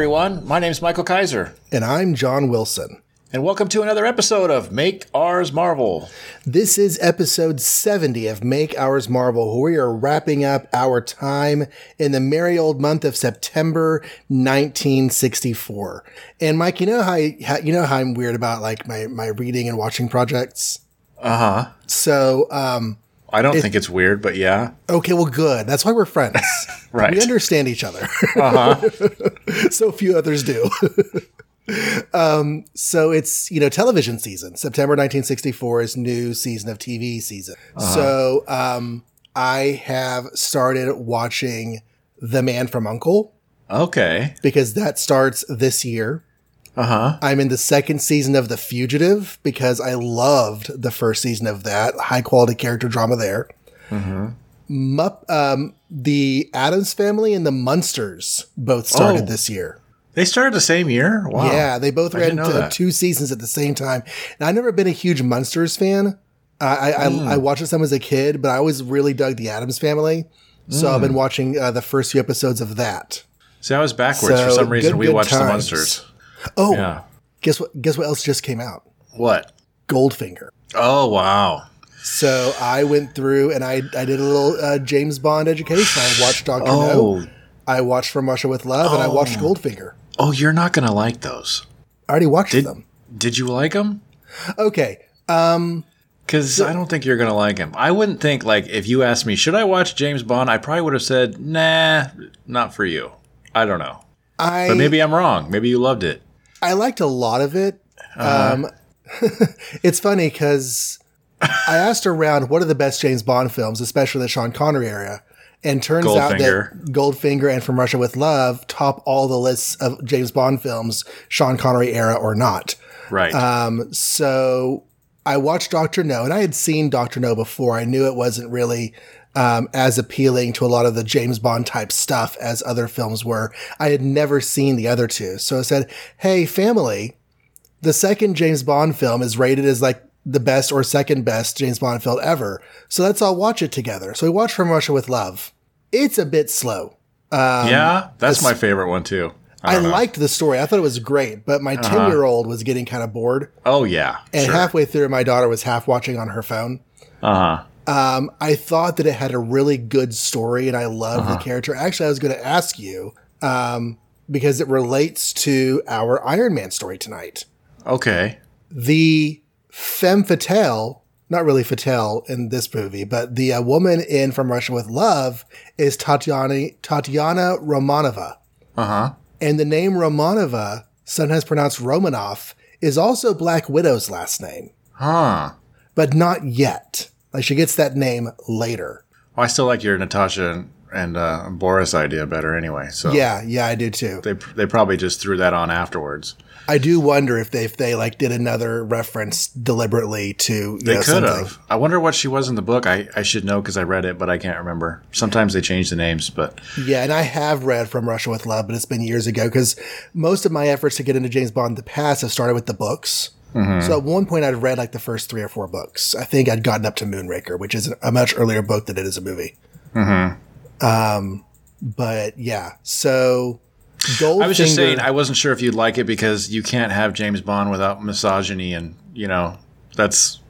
everyone. My name is Michael Kaiser, And I'm John Wilson. and welcome to another episode of Make Ours Marvel. This is episode 70 of Make Ours Marvel, where we are wrapping up our time in the merry old month of September 1964. And Mike, you know how, how you know how I'm weird about like my, my reading and watching projects? Uh huh. So, um, I don't think it's weird, but yeah. okay, well, good. That's why we're friends. Right. We understand each other. Uh huh. so few others do. um, so it's you know television season. September 1964 is new season of TV season. So um, I have started watching The Man from Uncle okay. because that starts this year. Uh huh. I'm in the second season of The Fugitive because I loved the first season of that. High quality character drama there. Mupp, um, the Addams Family and the Munsters both started Oh. this year. They started the same year. Wow. Yeah, they both ran that. two seasons at the same time. And I've never been a huge Munsters fan. I I, Hmm. I, I watched some as a kid, but I always really dug the Addams Family. So I've been Hmm. watching uh, the first few episodes of that. See, I was backwards. For some reason, good- we good watched the times. Oh, Yeah. guess what? Guess what else just came out? What? Goldfinger. Oh, wow. So I went through and I I did a little uh, James Bond education. I watched Doctor No. Oh. I watched From Russia with Love, and I watched Oh. Goldfinger. Oh, you're not going to like those. I already watched Did, them. did you like them? Okay. Um, Because I don't think you're going to like him. I wouldn't think, like, if you asked me, should I watch James Bond? I probably would have said, nah, not for you. I don't know. I But maybe I'm wrong. Maybe you loved it. I liked a lot of it. Um, it's funny because I asked around what are the best James Bond films, especially the Sean Connery era, and turns out that Goldfinger and From Russia with Love top all the lists of James Bond films, Sean Connery era or not. Right. Um, so I watched Doctor No, and I had seen Doctor No before. I knew it wasn't really um, as appealing to a lot of the James Bond type stuff as other films were. I had never seen the other two, so I said, "Hey, family, the second James Bond film is rated as like." The best or second best James Bond film ever. So let's all watch it together. So we watched From Russia with Love. It's a bit slow. yeah, that's my favorite one, too. I, don't liked the story. I thought it was great, but my 10 year old was getting kind of bored. Oh, yeah. And sure. halfway through, my daughter was half watching on her phone. uh huh. Um, I thought that it had a really good story, and I love Uh-huh. the character. Actually, I was going to ask you um, because it relates to our Iron Man story tonight. Okay. The femme fatale, not really fatale in this movie, but the uh, woman in From Russia with Love is Tatiana Tatiana Romanova, Uh huh. and the name Romanova, sometimes pronounced Romanoff, is also Black Widow's last name, Huh. but not yet. Like she gets that name later. Well, I still like your Natasha and, uh, Boris idea better anyway. So Yeah, yeah, I do too. they they probably just threw that on afterwards. I do wonder if they if they like did another reference deliberately to They know, could something. have. I wonder what she was in the book. I, I should know because I read it, but I can't remember. Sometimes they change the names, but Yeah, and I have read From Russia with Love, but it's been years ago because most of my efforts to get into James Bond in the past have started with the books. Mm-hmm. So at one point, I'd read like the first three or four books. I think I'd gotten up to Moonraker, which is a much earlier book than it is a movie. Mm-hmm. Um, but yeah, so Goldfinger. I was just saying I wasn't sure if you'd like it because you can't have James Bond without misogyny, and you know that's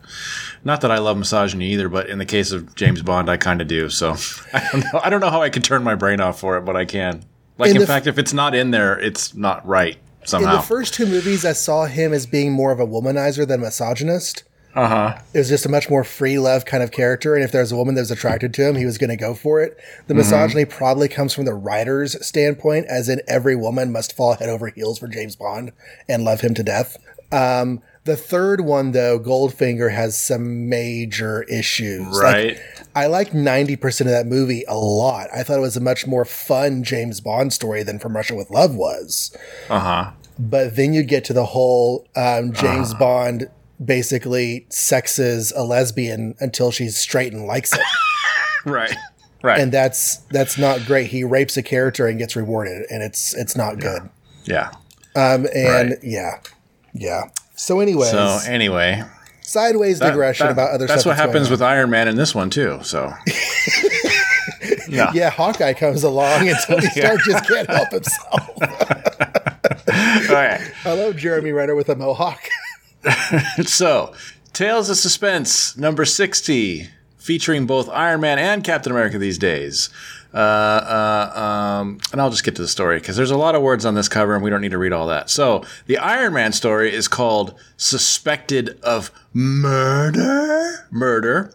not that I love misogyny either. But in the case of James Bond, I kind of do. So I don't know. I don't know how I can turn my brain off for it, but I can. Like In in, the f- fact, if it's not in there, it's not right in the first two movies, I saw him as being more of a womanizer than a misogynist. Uh huh. it was just a much more free love kind of character. And if there's a woman that was attracted to him, he was going to go for it. The Mm-hmm. misogyny probably comes from the writer's standpoint, as in every woman must fall head over heels for James Bond and love him to death. Um, the third one, though, Goldfinger has some major issues. Like, Right. I like 90% of that movie a lot. I thought it was a much more fun James Bond story than From Russia with Love was. Uh huh. But then you get to the whole um, James Ah. Bond basically sexes a lesbian until she's straight and likes it. Right. Right. and that's that's not great. He rapes a character and gets rewarded, and it's it's not good. yeah. Um, and Right. yeah, yeah. So, anyways, So anyway, sideways that- digression that- about other That's stuff. what that's happens with Iron Man in this one too. So yeah. yeah. Hawkeye comes along and Tony Stark just can't help himself. right. I love Jeremy Renner with a mohawk. so, Tales of Suspense number 60, featuring both Iron Man and Captain America these days. Uh, uh, um, and I'll just get to the story because there's a lot of words on this cover and we don't need to read all that. So, the Iron Man story is called Suspected of Murder. Murder.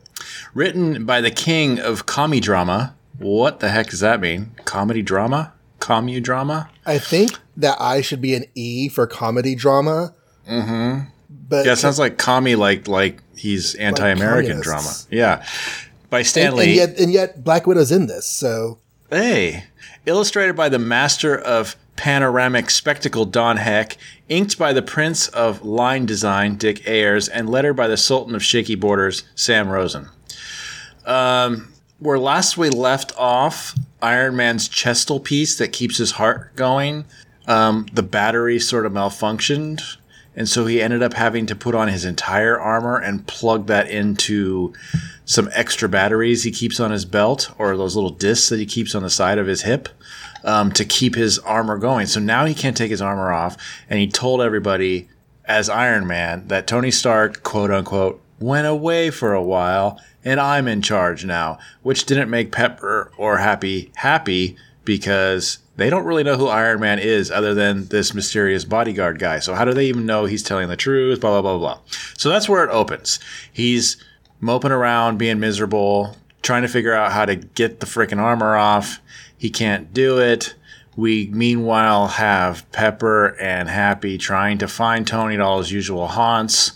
Written by the king of comedy drama. What the heck does that mean? Comedy drama? Commu drama? I think that I should be an E for comedy drama. Mm-hmm. But Yeah, it sounds like commie, like like he's anti-American drama. Yeah, by and, Stan Lee. and yet and yet Black Widow's in this, so Hey, illustrated by the master of panoramic spectacle Don Heck, inked by the prince of line design Dick Ayers, and lettered by the sultan of shaky borders Sam Rosen. Um, where last we left off, Iron Man's chestal piece that keeps his heart going, um, the battery sort of malfunctioned. And so he ended up having to put on his entire armor and plug that into some extra batteries he keeps on his belt or those little discs that he keeps on the side of his hip um, to keep his armor going. So now he can't take his armor off. And he told everybody, as Iron Man, that Tony Stark, quote unquote, went away for a while and I'm in charge now, which didn't make Pepper or Happy happy because they don't really know who Iron Man is other than this mysterious bodyguard guy. So how do they even know he's telling the truth? Blah, blah, blah, blah. So that's where it opens. He's moping around, being miserable, trying to figure out how to get the freaking armor off. He can't do it. We meanwhile have Pepper and Happy trying to find Tony at all his usual haunts,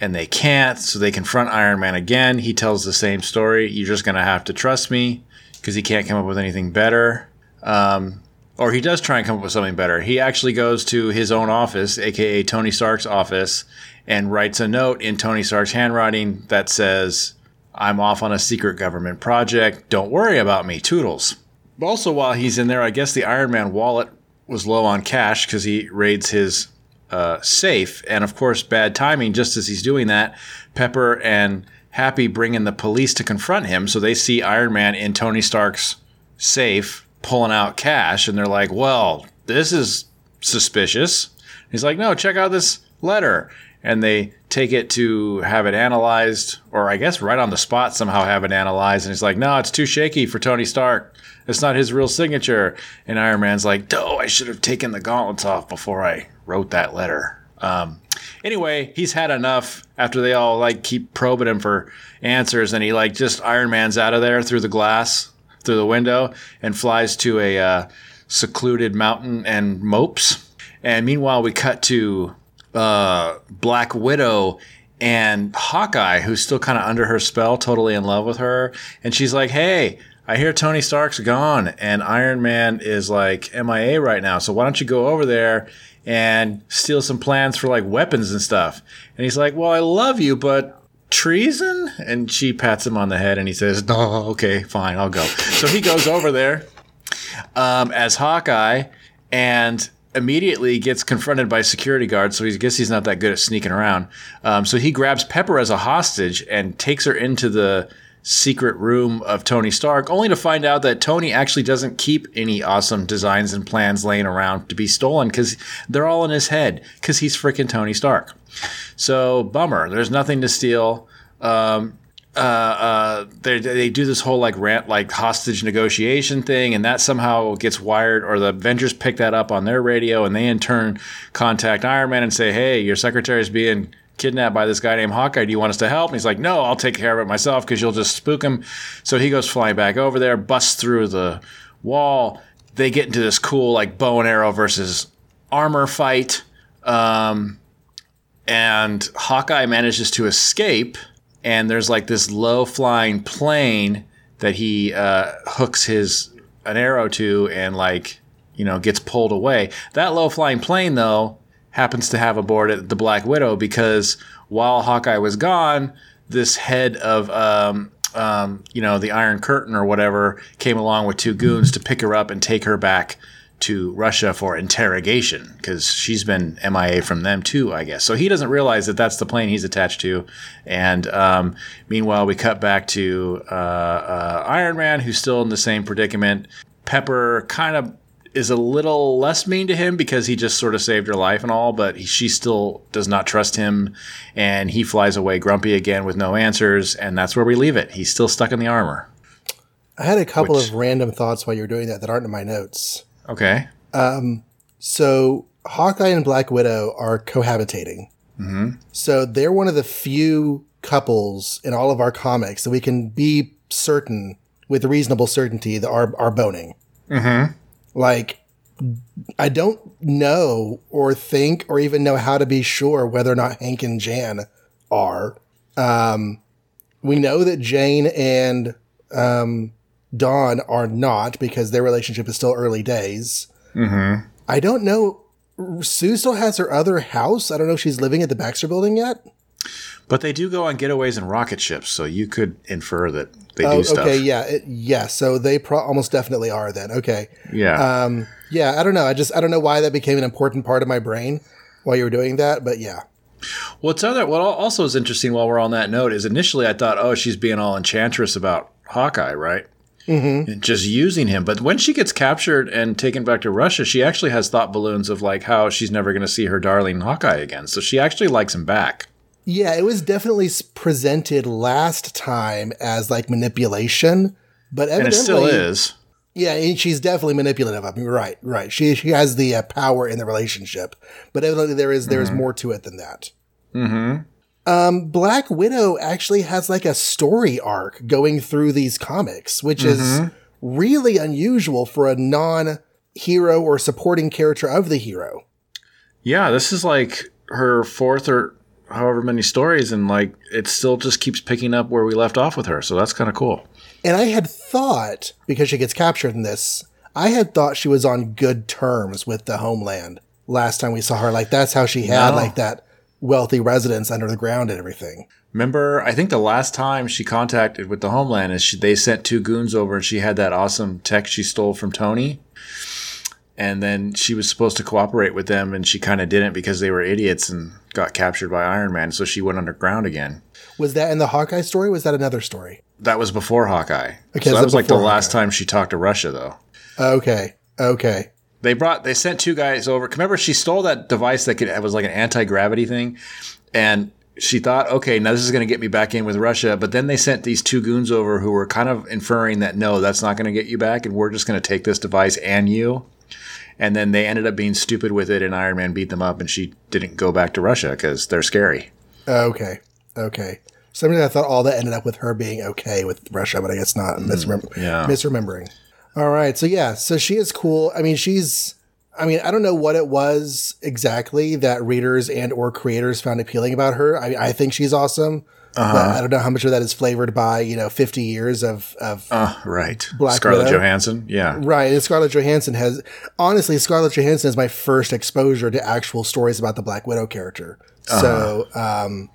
and they can't, so they confront Iron Man again. He tells the same story. You're just gonna have to trust me because he can't come up with anything better. Um, or he does try and come up with something better. He actually goes to his own office, aka Tony Stark's office, and writes a note in Tony Stark's handwriting that says, I'm off on a secret government project. Don't worry about me, Toodles. Also, while he's in there, I guess the Iron Man wallet was low on cash because he raids his uh, safe. And of course, bad timing, just as he's doing that, Pepper and Happy bring in the police to confront him. So they see Iron Man in Tony Stark's safe pulling out cash. And they're like, well, this is suspicious. He's like, no, check out this letter. And they take it to have it analyzed, or I guess right on the spot somehow have it analyzed. And he's like, no, it's too shaky for Tony Stark. It's not his real signature. And Iron Man's like, oh, I should have taken the gauntlets off before I wrote that letter. Um, anyway, he's had enough after they all like keep probing him for answers. And he like just Iron Man's out of there through the glass, through the window, and flies to a uh, secluded mountain and mopes. And meanwhile, we cut to uh, Black Widow and Hawkeye, who's still kind of under her spell, totally in love with her. And she's like, hey, I hear Tony Stark's gone and Iron Man is like MIA right now. So why don't you go over there and steal some plans for like weapons and stuff? And he's like, well, I love you, but treason? And she pats him on the head and he says, no, okay, fine, I'll go. So he goes over there um, as Hawkeye and immediately gets confronted by security guards. So he guess he's not that good at sneaking around. Um, so he grabs Pepper as a hostage and takes her into the secret room of Tony Stark, only to find out that Tony actually doesn't keep any awesome designs and plans laying around to be stolen because they're all in his head because he's freaking Tony Stark. So bummer. There's nothing to steal. Um, uh, uh, they, they do this whole like rant, like hostage negotiation thing, and that somehow gets wired, or the Avengers pick that up on their radio, and they in turn contact Iron Man and say, "Hey, your secretary is being kidnapped by this guy named Hawkeye. Do you want us to help?" And he's like, "No, I'll take care of it myself because you'll just spook him." So he goes flying back over there, busts through the wall. They get into this cool like bow and arrow versus armor fight. Um, and Hawkeye manages to escape. And there's like this low flying plane that he uh, hooks his an arrow to, and like you know gets pulled away. That low flying plane though happens to have aboard it the Black Widow because while Hawkeye was gone, this head of um, um, you know the Iron Curtain or whatever came along with two goons to pick her up and take her back to Russia for interrogation because she's been MIA from them too, I guess. So he doesn't realize that that's the plane he's attached to. And um, meanwhile, we cut back to uh, uh, Iron Man, who's still in the same predicament. Pepper kind of is a little less mean to him because he just sort of saved her life and all, but he, she still does not trust him, and he flies away grumpy again with no answers, and that's where we leave it. He's still stuck in the armor. I had a couple Which- of random thoughts while you were doing that that aren't in my notes. Okay. Um, So Hawkeye and Black Widow are cohabitating. Mm-hmm. So they're one of the few couples in all of our comics that we can be certain with reasonable certainty that are are boning. Mm-hmm. Like, I don't know or think or even know how to be sure whether or not Hank and Jan are. Um, we know that Jane and um, Don are not because their relationship is still early days. I don't know. Sue still has her other house. I don't know if she's living at the Baxter building yet. But they do go on getaways in rocket ships, so you could infer that they Oh, do stuff. okay, yeah, it, yeah. So they pro- almost definitely are then. Okay, Yeah. um, yeah. I don't know. I just I don't know why that became an important part of my brain while you were doing that, but yeah. What's other what also is interesting while we're on that note is initially I thought, oh, she's being all enchantress about Hawkeye, right? Mm-hmm. Just using him, but when she gets captured and taken back to Russia, she actually has thought balloons of like how she's never going to see her darling Hawkeye again. So she actually likes him back. Yeah, it was definitely presented last time as like manipulation, but And evidently, it still is. Yeah, and she's definitely manipulative. I mean, right, right. She she has the uh, power in the relationship, but evidently there is there is more to it than that. Mm-hmm. Um, Black Widow actually has like a story arc going through these comics, which is really unusual for a non-hero or supporting character of the hero. Yeah, this is like her fourth or however many stories, and like it still just keeps picking up where we left off with her. So that's kind of cool. And I had thought because she gets captured in this, I had thought she was on good terms with the homeland last time we saw her. Like that's how she had No. like that wealthy residence under the ground and everything. Remember, I think the last time she contacted with the Homeland is she, they sent two goons over and she had that awesome tech she stole from Tony. And then she was supposed to cooperate with them and she kind of didn't because they were idiots and got captured by Iron Man. So she went underground again. Was that in the Hawkeye story? Was that another story? That was before Hawkeye. Okay, so that was like the before last time she talked to Russia, though. Okay, okay. They brought, they sent two guys over. Remember, she stole that device that could, it was like an anti gravity thing. And she thought, okay, now this is going to get me back in with Russia. But then they sent these two goons over who were kind of inferring that no, that's not going to get you back, and we're just going to take this device and you. And then they ended up being stupid with it, and Iron Man beat them up, and she didn't go back to Russia because they're scary. Okay, okay. Something I thought all that ended up with her being okay with Russia, but I guess not. Hmm, I'm yeah. misremembering. All right, so yeah, so she is cool. I mean, she's. I mean, I don't know what it was exactly that readers and or creators found appealing about her. I, I think she's awesome, but I don't know how much of that is flavored by you know 50 years of of Uh, right. Black Scarlett Widow? Johansson. Yeah. Right, and Scarlett Johansson has honestly Scarlett Johansson is my first exposure to actual stories about the Black Widow character. So, um,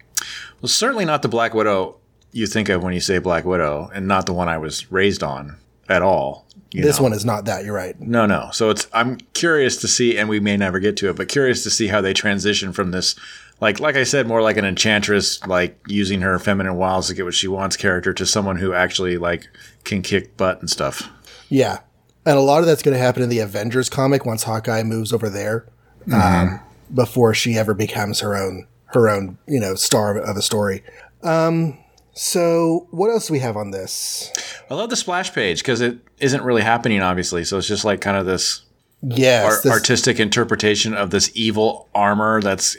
Well, certainly not the Black Widow you think of when you say Black Widow, and not the one I was raised on at all. you this know. one is not that. You're right. No, no. So it's I'm curious to see, and we may never get to it, but curious to see how they transition from this, like like I said, more like an enchantress, like using her feminine wiles to get what she wants character, to someone who actually like can kick butt and stuff. Yeah, and a lot of that's going to happen in the Avengers comic once Hawkeye moves over there, um, before she ever becomes her own her own you know star of, a story. Um, so what else do we have on this? I love the splash page because it isn't really happening, obviously. So it's just like kind of this Yes, ar- this- artistic interpretation of this evil armor that's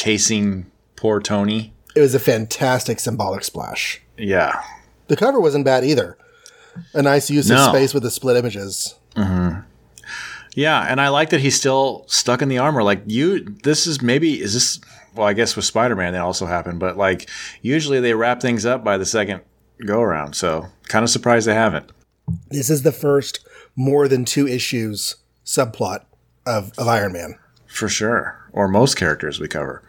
encasing poor Tony. it was a fantastic symbolic splash. Yeah. The cover wasn't bad either. A nice use of space with the split images. Mm-hmm. Yeah, and I like that he's still stuck in the armor. Like you, this is maybe is this? Well, I guess with Spider Man that also happened, but like usually they wrap things up by the second go around. So kind of surprised they haven't. This is the first more than two issues subplot of, of Iron Man. For sure, or most characters we cover.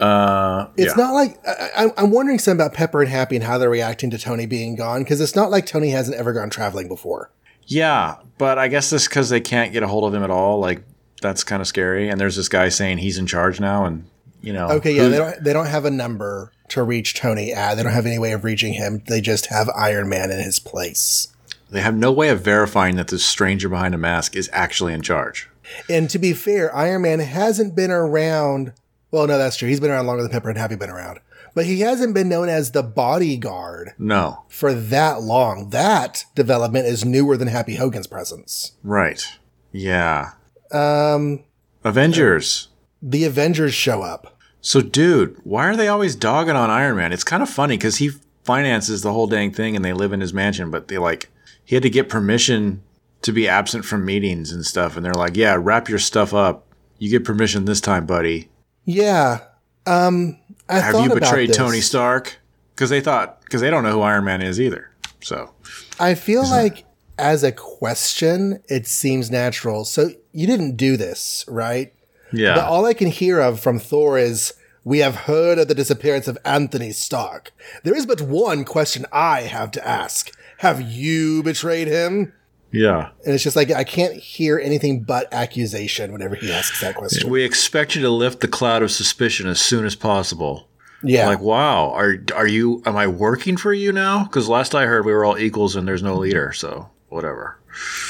Uh, It's yeah. not like I, I'm wondering some about Pepper and Happy and how they're reacting to Tony being gone because it's not like Tony hasn't ever gone traveling before. yeah, but I guess this because they can't get a hold of him at all. Like that's kind of scary. And there's this guy saying he's in charge now, and you know, Okay, yeah, they don't they don't have a number to reach Tony at. They don't have any way of reaching him. They just have Iron Man in his place. They have no way of verifying that the stranger behind a mask is actually in charge. And to be fair, Iron Man hasn't been around. Well, no, that's true. He's been around longer than Pepper and Happy been around. But he hasn't been known as the bodyguard No. for that long. That development is newer than Happy Hogan's presence. Right. Yeah. Um, Avengers. the Avengers show up. So, dude, why are they always dogging on Iron Man? It's kind of funny because he finances the whole dang thing and they live in his mansion, but they like, he had to get permission to be absent from meetings and stuff. And they're like, yeah, wrap your stuff up. You get permission this time, buddy. Yeah. Um, I Have you betrayed. Tony Stark? Because they thought, because they don't know who Iron Man is either. So, I feel like as a question, it seems natural. So you didn't do this, right? yeah. But all I can hear of from Thor is, we have heard of the disappearance of Anthony Stark. There is but one question I have to ask. Have you betrayed him? Yeah. And it's just like, I can't hear anything but accusation whenever he asks that question. We expect you to lift the cloud of suspicion as soon as possible. Yeah. Like, wow, are are you? Am I working for you now? Because last I heard, we were all equals and there's no leader. So whatever.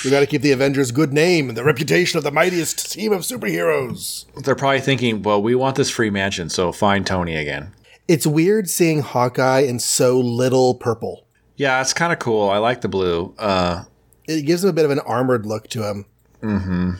we got to keep the Avengers' good name and the reputation of the mightiest team of superheroes. They're probably thinking, well, we want this free mansion, so find Tony again. It's weird seeing Hawkeye in so little purple. Yeah, it's kind of cool. I like the blue. Uh, It gives him a bit of an armored look to him. Mm-hmm.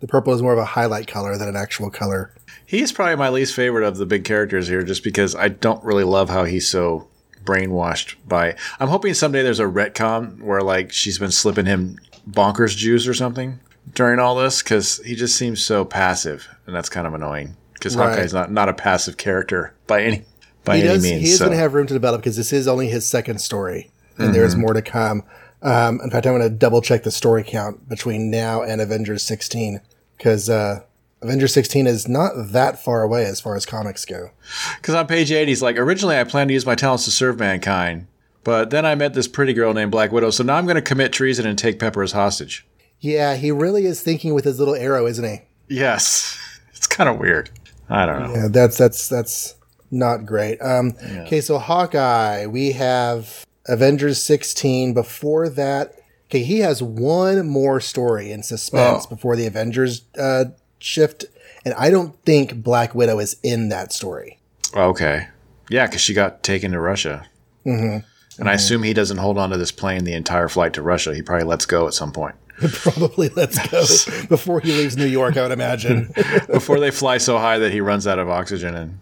The purple is more of a highlight color than an actual color. he's probably my least favorite of the big characters here, just because I don't really love how he's so brainwashed by. I'm hoping someday there's a retcon where like she's been slipping him bonkers juice or something during all this, because he just seems so passive, and that's kind of annoying. Because Right. Hawkeye's not not a passive character by any by he any does. means. he is so- going to have room to develop because this is only his second story, and there's more to come. Um, in fact, I'm going to double check the story count between now and Avengers 16 because uh, Avengers 16 is not that far away as far as comics go. Because on page 80, he's like, originally I planned to use my talents to serve mankind, but then I met this pretty girl named Black Widow, so now I'm going to commit treason and take Pepper as hostage. Yeah, he really is thinking with his little arrow, isn't he? Yes. It's kind of weird. I don't know. Yeah, that's that's that's not great. Um, Okay, so Hawkeye, we have Avengers 16. Before that, okay, he has one more story in suspense Oh. before the Avengers uh, shift, and I don't think Black Widow is in that story. Okay. Yeah, because she got taken to Russia. Mm-hmm. And I assume he doesn't hold on to this plane the entire flight to Russia. He probably lets go at some point. Probably let's go before he leaves New York. I would imagine. Before they fly so high that he runs out of oxygen and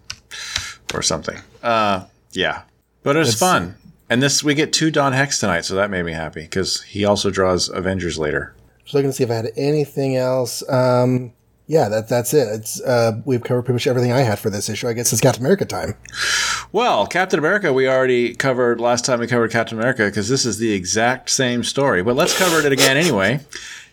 or something. Uh, yeah. But it was fun. And this we get two Don Hecks tonight, so that made me happy because he also draws Avengers later. Just looking to see if I had anything else. Um, yeah, that that's it. It's uh, we've covered pretty much everything I had for this issue. I guess it's Captain America time. Well, Captain America, we already covered last time we covered Captain America because this is the exact same story. But let's cover it again anyway.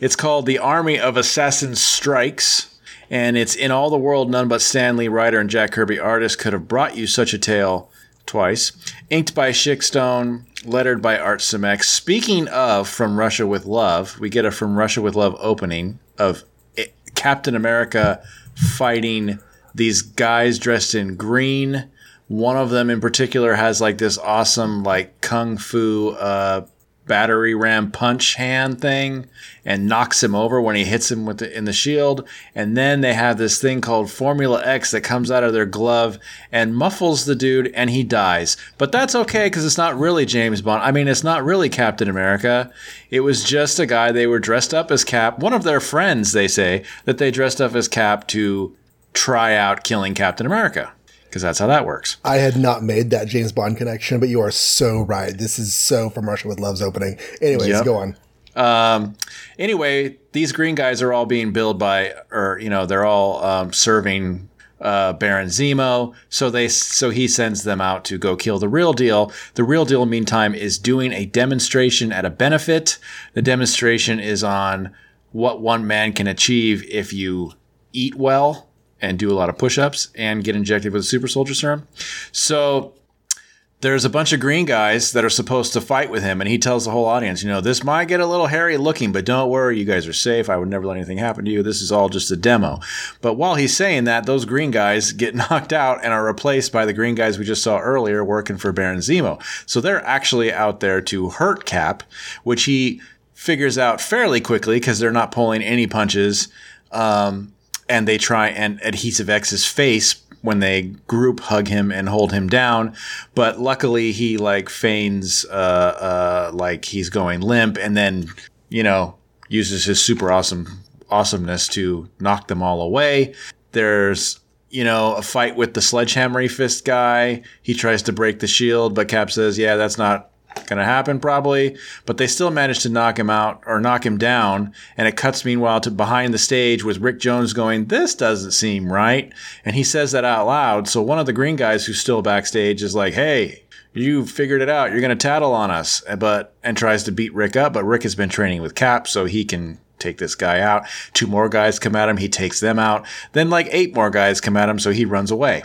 It's called The Army of Assassins Strikes, and it's in all the world. None but Stan Lee, writer, and Jack Kirby, artist, could have brought you such a tale twice. Inked by Chic Stone, lettered by Art Simek. Speaking of From Russia with Love, we get a From Russia with Love opening of it- Captain America fighting these guys dressed in green. One of them in particular has like this awesome like kung fu uh, battery ram punch hand thing and knocks him over when he hits him with the, in the shield. And then they have this thing called Formula X that comes out of their glove and muffles the dude and he dies. But that's okay because it's not really James Bond. I mean, it's not really Captain America. It was just a guy they were dressed up as Cap. One of their friends, they say, that they dressed up as Cap to try out killing Captain America because that's how that works. I had not made that James Bond connection, but you are so right. This is so from Russia with Love's opening. Anyways, Yep. go on. Um, anyway, these green guys are all being billed by, or you know, they're all um, serving uh, Baron Zemo. So they, so he sends them out to go kill the real deal. The real deal, meantime, is doing a demonstration at a benefit. The demonstration is on what one man can achieve if you eat well and do a lot of push-ups and get injected with a super soldier serum. So there's a bunch of green guys that are supposed to fight with him, and he tells the whole audience, you know, this might get a little hairy looking, but don't worry, you guys are safe. I would never let anything happen to you. This is all just a demo. But while he's saying that, those green guys get knocked out and are replaced by the green guys we just saw earlier working for Baron Zemo. So they're actually out there to hurt Cap, which he figures out fairly quickly because they're not pulling any punches. Um, and they try and adhesive X's face when they group hug him and hold him down. But luckily, he like feigns uh, uh, like he's going limp, and then you know uses his super awesome awesomeness to knock them all away. There's you know a fight with the sledgehammery fist guy. He tries to break the shield, but Cap says, "Yeah, that's not going to happen probably, but they still managed to knock him out or knock him down. And it cuts meanwhile to behind the stage with Rick Jones going, This doesn't seem right. And he says that out loud. So one of the green guys who's still backstage is like, Hey, you figured it out. You're going to tattle on us, but, and tries to beat Rick up. But Rick has been training with Cap so he can take this guy out. Two more guys come at him. He takes them out. Then like eight more guys come at him. So he runs away.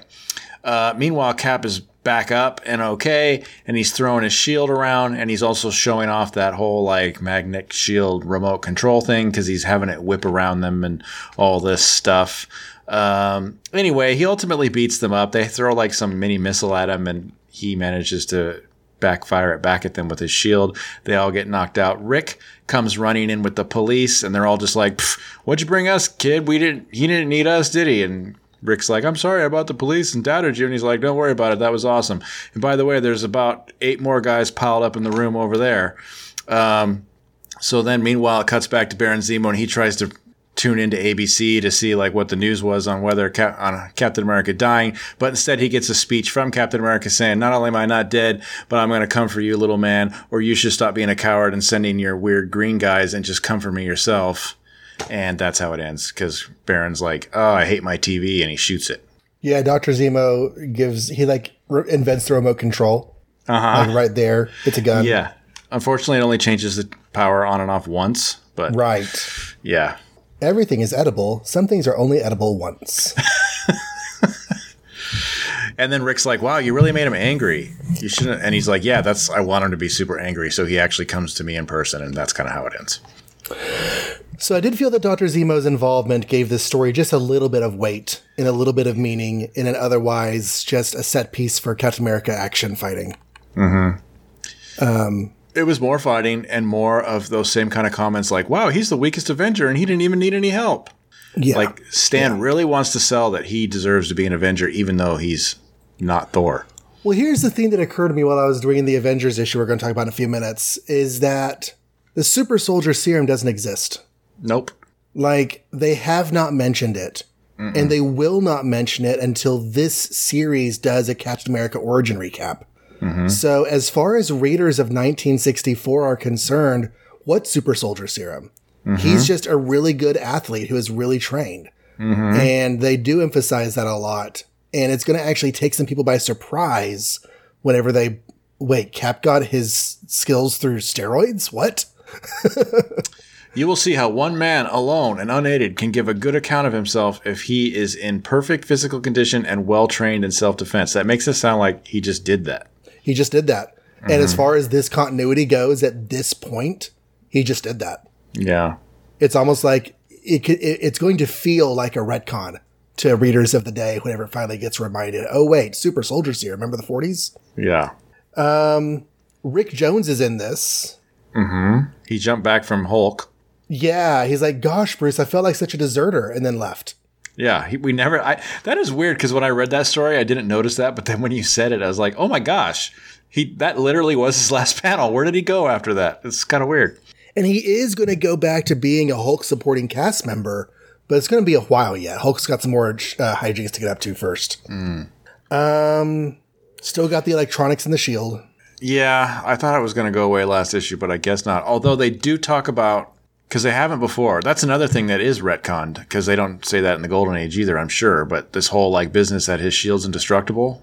Uh, meanwhile, Cap is back up and okay. And he's throwing his shield around and he's also showing off that whole like magnetic shield remote control thing because he's having it whip around them and all this stuff. Um, anyway, he ultimately beats them up. They throw like some mini missile at him and he manages to backfire it back at them with his shield. They all get knocked out. Rick comes running in with the police and they're all just like, what'd you bring us, kid? We didn't, he didn't need us, did he? And Rick's like, I'm sorry about the police and doubted you. And he's like, don't worry about it. That was awesome. And by the way, there's about eight more guys piled up in the room over there. Um, so then, meanwhile, it cuts back to Baron Zemo and he tries to tune into ABC to see like what the news was on whether Cap- on Captain America dying, but instead he gets a speech from Captain America saying, "Not only am I not dead, but I'm going to come for you, little man, or you should stop being a coward and sending your weird green guys and just come for me yourself." And that's how it ends because Baron's like, "Oh, I hate my TV," and he shoots it. Yeah, Doctor Zemo gives he like re- invents the remote control, uh-huh. like right there. It's a gun. Yeah, unfortunately, it only changes the power on and off once, but right. Yeah, everything is edible. Some things are only edible once. and then Rick's like, "Wow, you really made him angry. You shouldn't." And he's like, "Yeah, that's I want him to be super angry." So he actually comes to me in person, and that's kind of how it ends. So I did feel that Dr. Zemo's involvement gave this story just a little bit of weight and a little bit of meaning in an otherwise just a set piece for Captain America action fighting. Mm-hmm. Um, it was more fighting and more of those same kind of comments like, wow, he's the weakest Avenger and he didn't even need any help. Yeah. Like Stan yeah. really wants to sell that he deserves to be an Avenger even though he's not Thor. Well, here's the thing that occurred to me while I was doing the Avengers issue we're going to talk about in a few minutes is that the super soldier serum doesn't exist. Nope. Like they have not mentioned it. Mm-mm. And they will not mention it until this series does a Captain America origin recap. Mm-hmm. So, as far as readers of 1964 are concerned, what super soldier serum? Mm-hmm. He's just a really good athlete who is really trained. Mm-hmm. And they do emphasize that a lot. And it's going to actually take some people by surprise whenever they wait, Cap got his skills through steroids? What? You will see how one man alone and unaided can give a good account of himself if he is in perfect physical condition and well trained in self defense. That makes it sound like he just did that. He just did that. Mm-hmm. And as mm-hmm. far as this continuity goes at this point, he just did that. Yeah. It's almost like it, it it's going to feel like a retcon to readers of the day whenever it finally gets reminded, oh, wait, super soldiers here. Remember the 40s? Yeah. Um, Rick Jones is in this. Mm-hmm. He jumped back from Hulk. Yeah, he's like, "Gosh, Bruce, I felt like such a deserter," and then left. Yeah, he, we never. I that is weird because when I read that story, I didn't notice that, but then when you said it, I was like, "Oh my gosh, he that literally was his last panel. Where did he go after that?" It's kind of weird. And he is going to go back to being a Hulk supporting cast member, but it's going to be a while yet. Hulk's got some more uh, hijinks to get up to first. Mm. Um, still got the electronics in the shield. Yeah, I thought it was going to go away last issue, but I guess not. Although they do talk about because they haven't before. That's another thing that is retconned because they don't say that in the Golden Age either. I'm sure, but this whole like business that his shield's indestructible.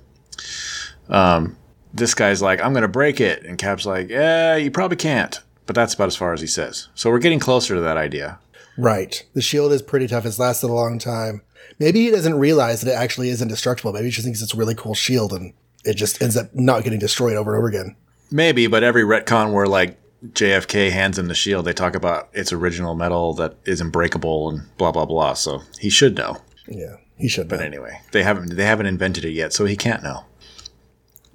Um, this guy's like, I'm gonna break it, and Cap's like, Yeah, you probably can't. But that's about as far as he says. So we're getting closer to that idea. Right. The shield is pretty tough. It's lasted a long time. Maybe he doesn't realize that it actually is indestructible. Maybe he just thinks it's a really cool shield and it just ends up not getting destroyed over and over again. Maybe, but every retcon where like JFK hands him the shield, they talk about its original metal that is unbreakable and blah blah blah. So he should know. Yeah, he should. But know. anyway, they haven't they haven't invented it yet, so he can't know.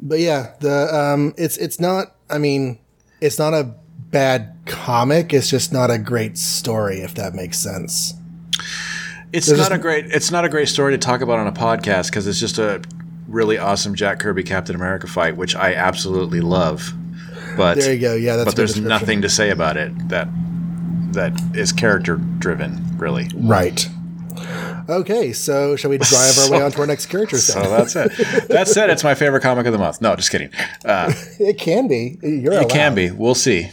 But yeah, the um, it's it's not. I mean, it's not a bad comic. It's just not a great story, if that makes sense. It's not a great it's not a great story to talk about on a podcast because it's just a really awesome Jack Kirby Captain America fight, which I absolutely love. But There you go. Yeah, that's but there's nothing to say about it that that is character driven, really. Right. Okay, so shall we drive our way on to our next character? So then? that's it. That said, it's my favorite comic of the month. No, just kidding. Uh, it can be. You're it allowed. can be. We'll see.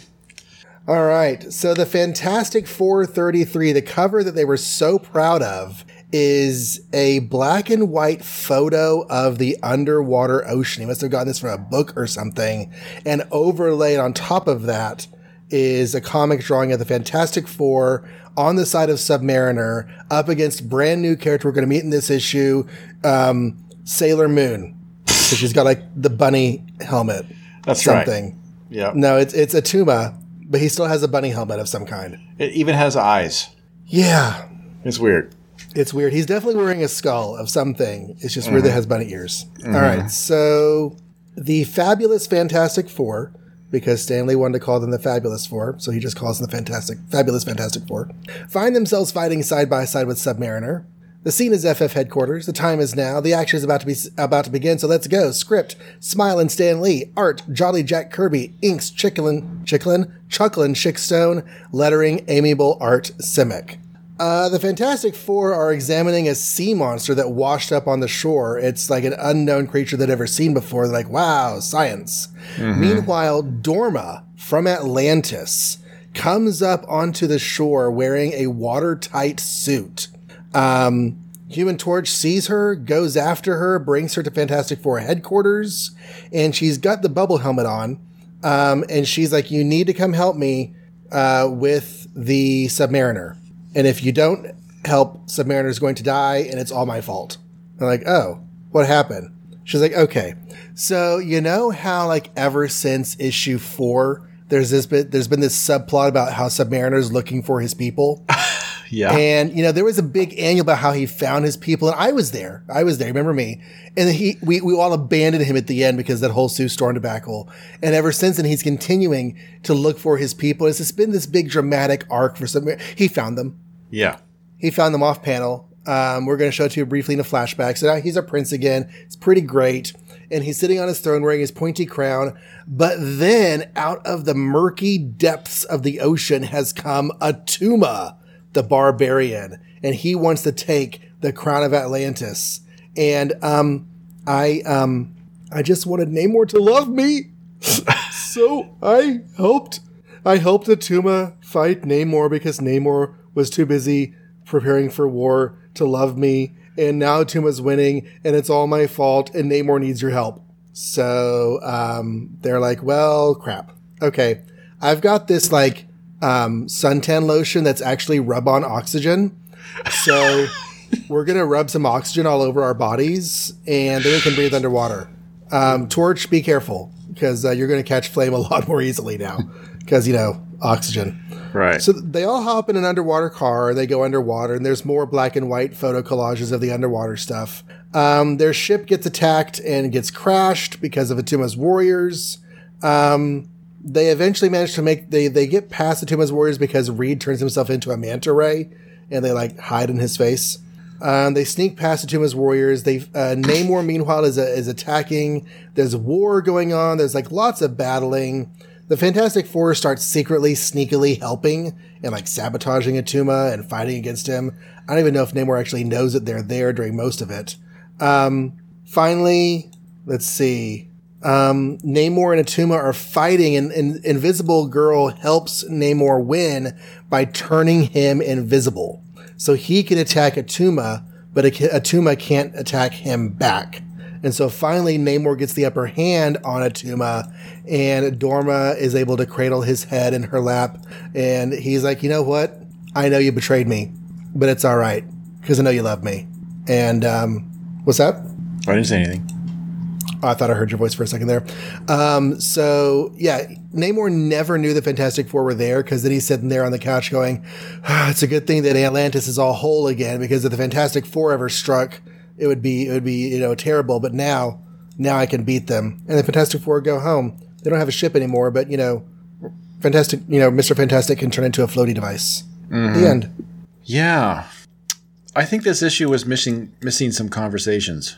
All right. So the Fantastic 433, the cover that they were so proud of is a black and white photo of the underwater ocean. He must have gotten this from a book or something. And overlaid on top of that is a comic drawing of the Fantastic Four on the side of Submariner up against brand new character we're going to meet in this issue, um, Sailor Moon. So she's got like the bunny helmet. That's right. something. Yeah. No, it's it's Atuma, but he still has a bunny helmet of some kind. It even has eyes. Yeah, It's weird. It's weird. He's definitely wearing a skull of something. It's just weird that it mm-hmm. has bunny ears. All right, mm-hmm. so the Fabulous Fantastic Four, because Stan Lee wanted to call them the Fabulous Four, so he just calls them the Fantastic Fabulous Fantastic Four, find themselves fighting side by side with Submariner. The scene is FF headquarters. The time is now. The action is about to be about to begin. So let's go. Script: Smile and Stan Lee. Art: Jolly Jack Kirby. Inks: Chicklin, Chicklin, Chucklin, Chic Stone. Lettering: Amiable Art Simek. Uh, the Fantastic Four are examining a sea monster that washed up on the shore. It's like an unknown creature they'd never seen before. They're like, wow, science. Meanwhile, Dorma from Atlantis comes up onto the shore wearing a watertight suit. Um, Human Torch sees her, goes after her, brings her to Fantastic Four headquarters, and she's got the bubble helmet on. Um, and she's like, You need to come help me uh, with the Submariner. And if you don't help, Submariner's going to die, and it's all my fault. I'm like, Oh, what happened? She's like, Okay. So, you know how, like, ever since issue four, there's this bit, there's been this subplot about how Submariner's looking for his people. Yeah. And you know, there was a big annual about how he found his people, and I was there. I was there. Remember me? And he, we, we all abandoned him at the end because that whole Sue Storm debacle. And ever since then, he's continuing to look for his people. It's just been this big dramatic arc for some. He found them. Yeah. He found them off panel. Um, we're going to show it to you briefly in a flashback. So now he's a prince again. It's pretty great. And he's sitting on his throne wearing his pointy crown. But then out of the murky depths of the ocean has come Atuma, the barbarian. And he wants to take the crown of Atlantis. And um, I um, I just wanted Namor to love me. so I helped I helped Atuma fight Namor because Namor was too busy preparing for war to love me. And now Atuma's winning, and it's all my fault, and Namor needs your help. So um, they're like, well, crap. Okay, I've got this like um, suntan lotion that's actually rub on oxygen. So we're going to rub some oxygen all over our bodies, and then we can breathe underwater. Um, Torch, be careful because uh, you're going to catch flame a lot more easily now because, you know, oxygen. Right. So they all hop in an underwater car. They go underwater, and there's more black and white photo collages of the underwater stuff. Um, their ship gets attacked and gets crashed because of Atuma's warriors. Um, they eventually manage to make they they get past Atuma's warriors because Reed turns himself into a manta ray, and they like hide in his face. Um, they sneak past Atuma's warriors. They uh, Namor meanwhile is is attacking. There's war going on. There's like lots of battling. The Fantastic Four start secretly, sneakily helping and like sabotaging Atuma and fighting against him. I don't even know if Namor actually knows that they're there during most of it. Um, finally, let's see. Um, Namor and Atuma are fighting, and, and Invisible Girl helps Namor win by turning him invisible. So he can attack Atuma, but Atuma can't attack him back. And so finally, Namor gets the upper hand on Atuma, and Dorma is able to cradle his head in her lap. And he's like, You know what? I know you betrayed me, but it's all right because I know you love me. And um, what's that? I didn't say anything. Oh, I thought I heard your voice for a second there. Um, so yeah, Namor never knew the Fantastic Four were there because then he's sitting there on the couch going, ah, "It's a good thing that Atlantis is all whole again because if the Fantastic Four ever struck, it would be it would be you know terrible. But now, now I can beat them, and the Fantastic Four go home. They don't have a ship anymore, but you know, Fantastic, you know, Mister Fantastic can turn into a floaty device. The mm-hmm. end. Yeah. I think this issue was missing missing some conversations.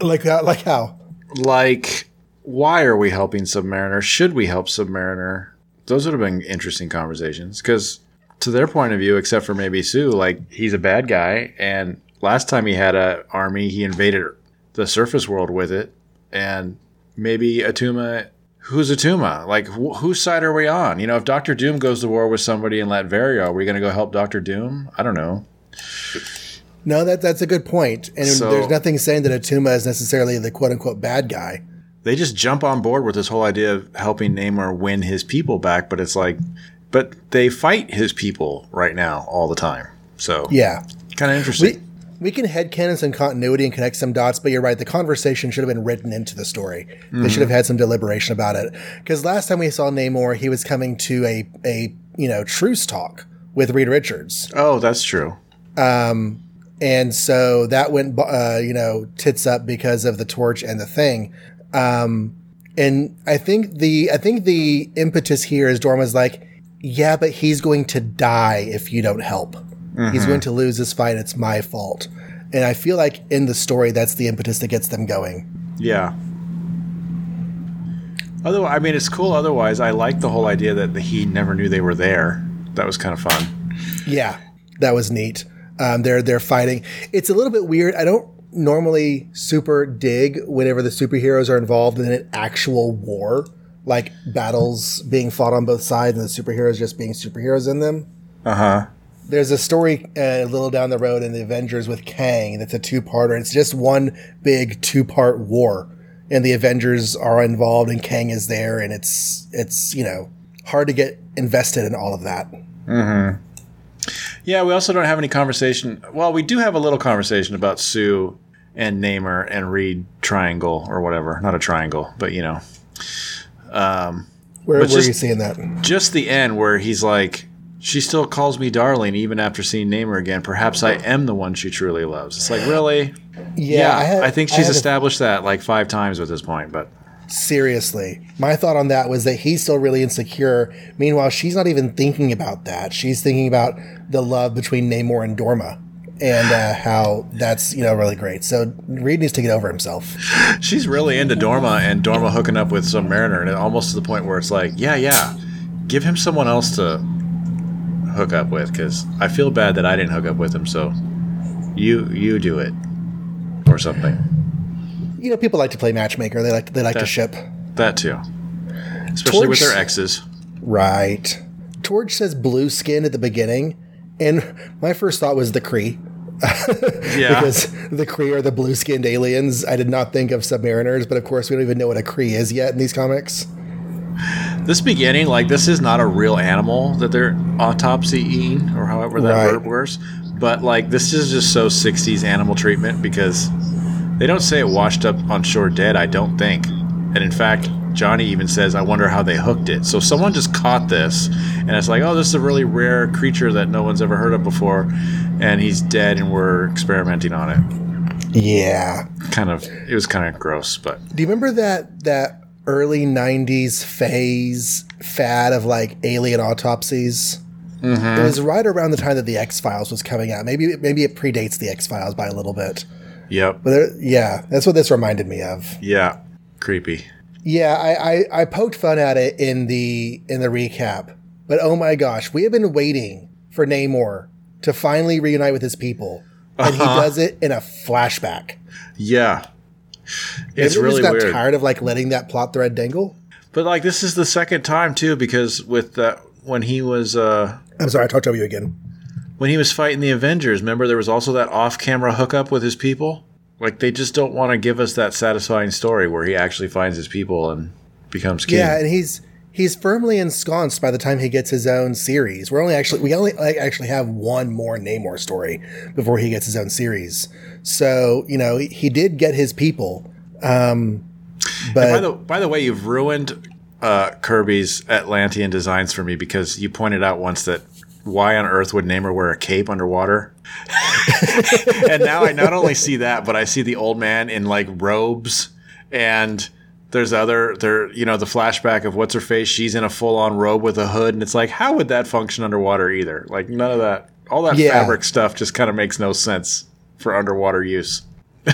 Like that. Like how? Like, why are we helping Submariner? Should we help Submariner? Those would have been interesting conversations because, to their point of view, except for maybe Sue, like he's a bad guy, and last time he had a army, he invaded the surface world with it, and maybe Atuma. Who's Atuma? Like, wh- whose side are we on? You know, if Doctor Doom goes to war with somebody in Latveria, are we going to go help Doctor Doom? I don't know. No, that that's a good point. And So- there's nothing saying that Atuma is necessarily the quote unquote bad guy. they just jump on board with this whole idea of helping Namor win his people back, but it's like, but they fight his people right now all the time. So Yeah. kind of interesting. We can headcanon some continuity and connect some dots, but you're right. The conversation should have been written into the story. They should have had some deliberation about it. Because last time we saw Namor, he was coming to a a you know truce talk with Reed Richards, oh, that's true. Um, and so that went uh, you know tits up because of the torch and the thing. Um, and I think the I think the impetus here is Dorma's like, yeah, but he's going to die if you don't help. He's going to lose this fight. It's my fault. And I feel like in the story, that's the impetus that gets them going. Yeah. Otherwise, I mean, it's cool. Otherwise, I like the whole idea that he never knew they were there. That was kind of fun. Yeah, that was neat. Um, they're they're fighting. It's a little bit weird. I don't normally super dig whenever the superheroes are involved in an actual war, like battles being fought on both sides and the superheroes just being superheroes in them. Uh huh. There's a story uh, a little down the road in the Avengers with Kang that's a two parter. It's just one big two part war, and the Avengers are involved, and Kang is there, and it's it's you know hard to get invested in all of that. Yeah, we also don't have any conversation. Well, we do have a little conversation about Sue and Namor and Reed triangle or whatever. Not a triangle, but you know. Um, Where, are you seeing that? just the end where he's like, she still calls me darling even after seeing Namor again. Perhaps I am the one she truly loves. It's like, really? Yeah, I, had- think I she's a- established that like five times at this point, but Seriously, my thought on that was that he's still really insecure. Meanwhile, she's not even thinking about that. She's thinking about the love between Namor and Dorma, and uh, how that's you know really great. So Reed needs to get over himself. she's really into Dorma and Dorma hooking up with Submariner, and almost to the point where it's like, yeah, yeah, give him someone else to hook up with because I feel bad that I didn't hook up with him, so you you do it or something. You know, people like to play matchmaker. They like they like to ship. That too, especially with their exes. Right. Torch says blue skin at the beginning, and my first thought was the Kree. Yeah, because the Kree are the blue skinned aliens. I did not think of submariners, but of course we don't even know what a Kree is yet in these comics. This beginning, like this is not a real animal that they're autopsying or however that Right. word works. But like this is just so '60s animal treatment because they don't say it washed up on shore dead. I don't think, and in fact, Johnny even says, "I wonder how they hooked it." So someone just caught this, and it's like, "Oh, this is a really rare creature that no one's ever heard of before," and he's dead, and we're experimenting on it. Yeah. Kind of, it was kind of gross, but Do you remember that that early '90s phase fad of like alien autopsies? It was right around the time that the X Files was coming out. Maybe maybe it predates the X Files by a little bit. yep, But there, yeah, that's what this reminded me of. yeah, creepy. Yeah, I, I, I poked fun at it in the in the recap, but oh my gosh, we have been waiting for Namor to finally reunite with his people, and he Uh-huh. does it in a flashback. Yeah. It's Maybe really just got weird. tired of like letting that plot thread dangle. But like this is the second time too because with that when he was uh I'm sorry, I talked over you again. when he was fighting the Avengers, remember there was also that off-camera hookup with his people? Like they just don't want to give us that satisfying story where he actually finds his people and becomes king. Yeah, and he's he's firmly ensconced by the time he gets his own series. We're only actually we only like, actually have one more Namor story before he gets his own series. So you know he did get his people, um, But by the by the way, you've ruined uh, Kirby's Atlantean designs for me because you pointed out once that why on earth would Namor wear a cape underwater? and now I not only see that, but I see the old man in like robes and there's other there you know the flashback of what's her face she's in a full on robe with a hood and it's like how would that function underwater either like none of that all that Yeah. fabric stuff just kind of makes no sense for underwater use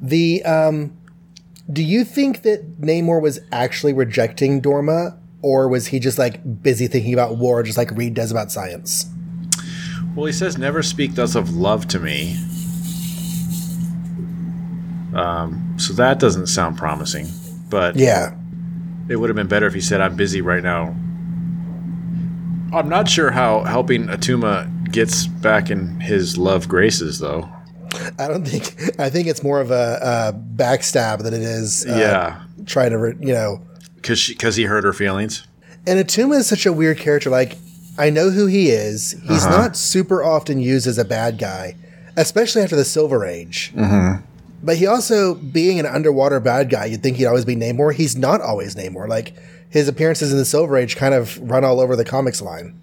the um, do you think that Namor was actually rejecting Dorma, or was he just like busy thinking about war, just like Reed does about science? Well, he says, "Never speak thus of love to me." Um, so that doesn't sound promising, but Yeah, it would have been better if he said, "I'm busy right now." I'm not sure how helping Atuma gets back in his love graces, though. I don't think. I think it's more of a, a backstab than it is. Uh, yeah, trying to re- you know. because because he hurt her feelings. And Atuma is such a weird character. Like, I know who he is. He's Uh-huh. not super often used as a bad guy, especially after the Silver Age. Mm-hmm. But he also, being an underwater bad guy, you'd think he'd always be Namor. He's not always Namor. Like, his appearances in the Silver Age kind of run all over the comics line.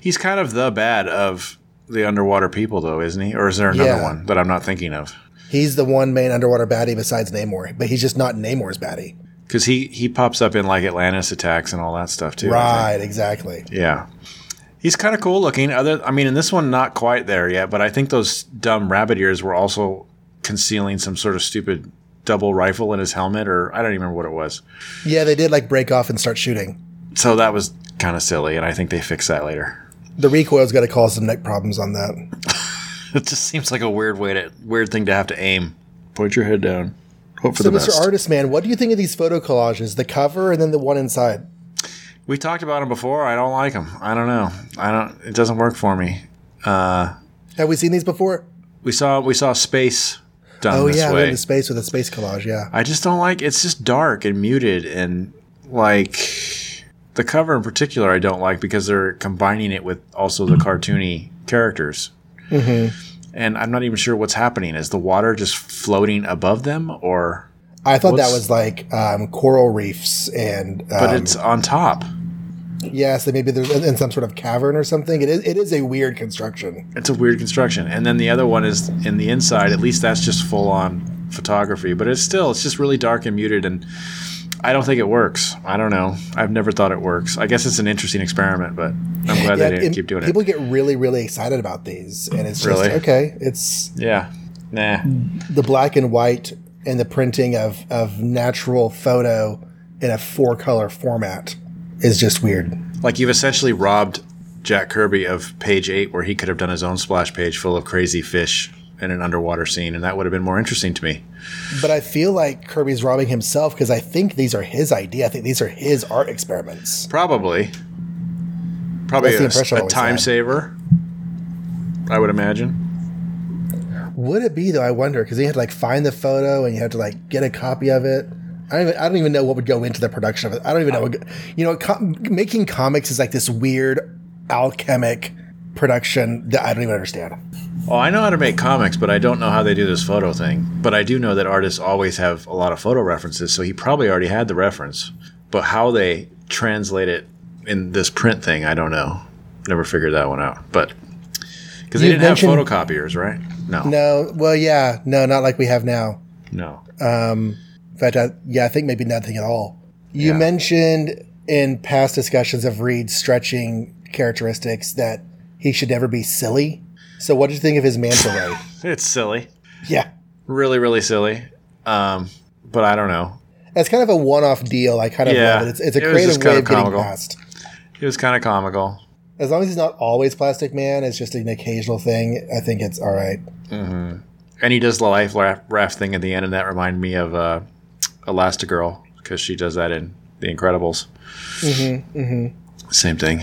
He's kind of the bad of the underwater people, though, isn't he? Or is there another Yeah. one that I'm not thinking of? He's the one main underwater baddie besides Namor, but he's just not Namor's baddie. Because he he pops up in like Atlantis attacks and all that stuff too. Right, exactly. Yeah. He's kind of cool looking. Other, I mean, in this one, not quite there yet, but I think those dumb rabbit ears were also concealing some sort of stupid double rifle in his helmet, or I don't even remember what it was. Yeah, they did like break off and start shooting. So that was kind of silly, and I think they fixed that later. The recoil's got to cause some neck problems on that. It just seems like a weird way to weird thing to have to aim. Point your head down. Hope for So, the Mr. Artist Man, what do you think of these photo collages? The cover and then the one inside. we talked about them before. I don't like them. I don't know. I don't. It doesn't work for me. Uh, Have we seen these before? we saw we saw space done Oh yeah, we're way. into space with a space collage. Yeah, I just don't like it's just dark and muted and like the cover in particular I don't like because they're combining it with also the cartoony characters. And I'm not even sure what's happening. Is the water just floating above them or I thought that was like um, coral reefs and. Um, but it's on top. Yeah, so maybe they're in some sort of cavern or something. It is, it is a weird construction. It's a weird construction. And then the other one is in the inside. At least that's just full on photography, but it's still it's just really dark and muted and I don't think it works. I don't know. I've never thought it works. I guess it's an interesting experiment, but I'm glad Yeah, they didn't keep doing people it. People get really, really excited about these, and it's just Really? okay. It's Yeah. Nah. the black and white and the printing of of natural photo in a four color format is just weird. Like you've essentially robbed Jack Kirby of page eight, where he could have done his own splash page full of crazy fish in an underwater scene, and that would have been more interesting to me. But I feel like Kirby's robbing himself because I think these are his idea. I think these are his art experiments. Probably. Probably a, a time had. saver. I would imagine. Would it be though? I wonder because you had to like find the photo and you had to like get a copy of it. I don't even, I don't even know what would go into the production of it. I don't even know. What, you know, com- making comics is like this weird alchemic production that I don't even understand. Oh, I know how to make comics, but I don't know how they do this photo thing. But I do know that artists always have a lot of photo references, so he probably already had the reference. But how they translate it in this print thing, I don't know. Never figured that one out. But because they didn't have photocopiers, right? No, No, well, yeah, no, not like we have now. no. Um, in fact, I, yeah, I think maybe nothing at all. You Yeah. mentioned in past discussions of Reed's stretching characteristics that he should never be silly. So, what did you think of his manta ray? It's silly, yeah, really, really silly. Um, but I don't know. it's kind of a one-off deal. I kind of Yeah, love it. It's, it's a it creative way of of getting past. It was kind of comical. As long as he's not always Plastic Man, it's just an occasional thing. I think it's all right. And he does the life raft, raft thing at the end, and that reminded me of uh, Elastigirl because she does that in The Incredibles. Same thing.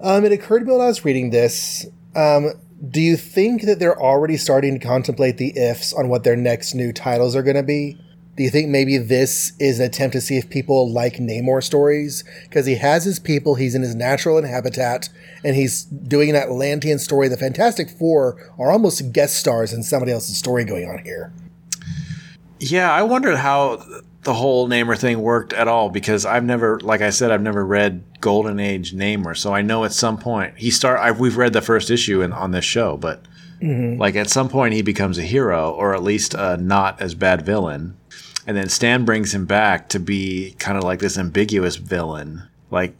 Um, it occurred to me while I was reading this. Um, do you think that they're already starting to contemplate the ifs on what their next new titles are going to be? Do you think maybe this is an attempt to see if people like Namor stories? Because he has his people, he's in his natural habitat, and he's doing an Atlantean story. The Fantastic Four are almost guest stars in somebody else's story going on here. Yeah, I wondered how the whole Namor thing worked at all because I've never, like I said, I've never read Golden Age Namor, so I know at some point he start. I've, we've read the first issue in, on this show, but mm-hmm. like at some point he becomes a hero or at least a not as bad villain, and then Stan brings him back to be kind of like this ambiguous villain. Like,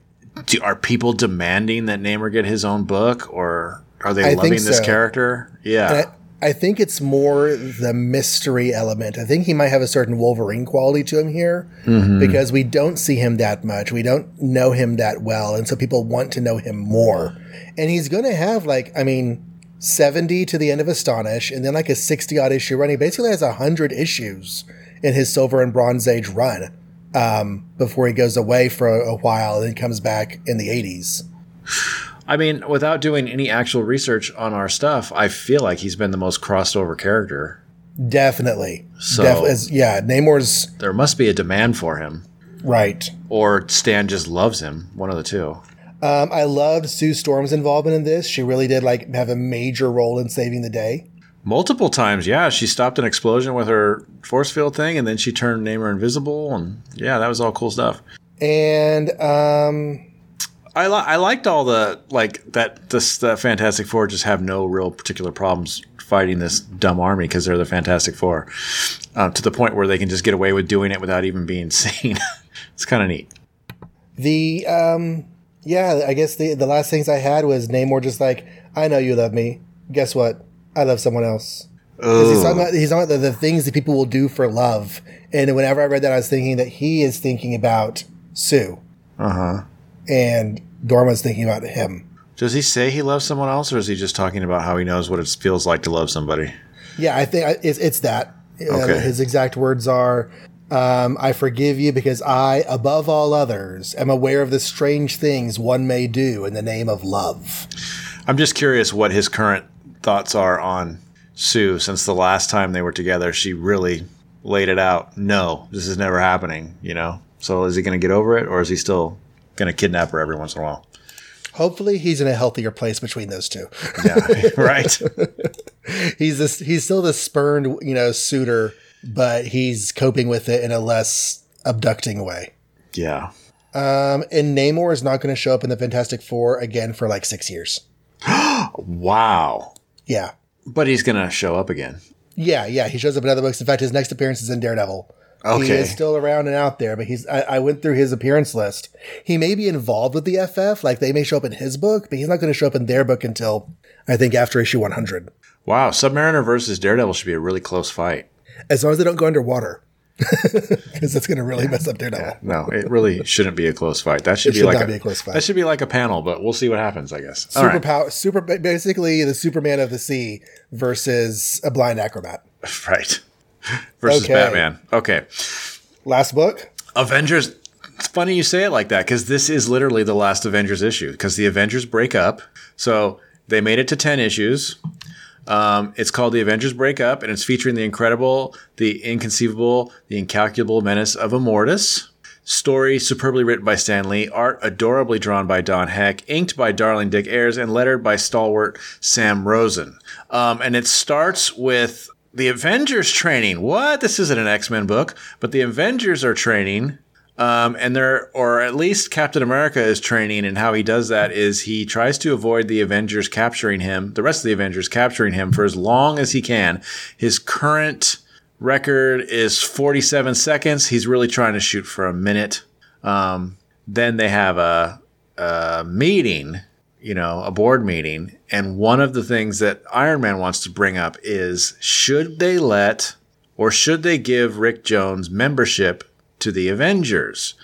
do, are people demanding that Namor get his own book, or are they I loving this character? Yeah. I, think it's more the mystery element. I think he might have a certain Wolverine quality to him here because we don't see him that much. We don't know him that well. And so people want to know him more. And he's going to have, like, I mean, 70 to the end of Astonish and then like a 60 odd issue run. He basically has 100 issues in his Silver and Bronze Age run um, before he goes away for a, a while and then comes back in the 80s. I mean, without doing any actual research on our stuff, I feel like he's been the most crossed over character. Definitely. So- Def- as, yeah, Namor's There must be a demand for him, right. or Stan just loves him. One of the two. Um, I loved Sue Storm's involvement in this. She really did like have a major role in saving the day. Multiple times, yeah. She stopped an explosion with her force field thing, and then she turned Namor invisible, and yeah, that was all cool stuff. And um, I li- I liked all the like that. This the Fantastic Four just have no real particular problems fighting this dumb army because they're the Fantastic Four, uh, to the point where they can just get away with doing it without even being seen. it's kind of neat. the um, yeah, I guess the the last things I had was Namor just like, I know you love me. Guess what? I love someone else. He's talking about he's talking about the, the things that people will do for love. And whenever I read that, I was thinking that he is thinking about Sue, Uh huh. and Dorma's thinking about him. Does he say he loves someone else, or is he just talking about how he knows what it feels like to love somebody? Yeah, I think it's, it's that. Uh, Okay. his exact words are um, I forgive you because I, above all others, am aware of the strange things one may do in the name of love. I'm just curious what his current thoughts are on Sue since the last time they were together. She really laid it out. No, this is never happening, you know? So is he going to get over it, or is he still going to kidnap her every once in a while? Hopefully, he's in a healthier place between those two. Yeah, right. he's this, he's still the spurned, you know, suitor, but he's coping with it in a less abducting way. Yeah. Um, and Namor is not going to show up in the Fantastic Four again for like six years. Wow. Yeah. But he's going to show up again. Yeah, yeah, he shows up in other books. In fact, his next appearance is in Daredevil. He Okay. is still around and out there, but he's. I, I went through his appearance list. He may be involved with the FF, like they may show up in his book, but he's not going to show up in their book until I think after issue 100. Wow. Submariner versus Daredevil should be a really close fight. As long as they don't go underwater, because that's going to really mess up Daredevil. No, it really shouldn't be a close fight. That should be should like a, be a close fight. That should be like a panel, but we'll see what happens, I guess. All right. Superpower, super, basically the Superman of the sea versus a blind acrobat. Right. Versus Okay. Batman. Okay. Last book. Avengers. It's funny you say it like that because this is literally the last Avengers issue because the Avengers break up. So they made it to 10 issues. Um, it's called The Avengers Break Up and it's featuring the incredible, the inconceivable, the incalculable menace of Immortus. Story superbly written by Stan Lee, art adorably drawn by Don Heck, inked by Darling Dick Ayers, and lettered by stalwart Sam Rosen. Um, and it starts with the Avengers training. What? This isn't an X Men book, but the Avengers are training. Um, and they're, or at least Captain America is training, and how he does that is he tries to avoid the Avengers capturing him, the rest of the Avengers capturing him for as long as he can. His current record is 47 seconds. He's really trying to shoot for a minute. Um, then they have a, a meeting, you know, a board meeting. And one of the things that Iron Man wants to bring up is should they let or should they give Rick Jones membership to the Avengers?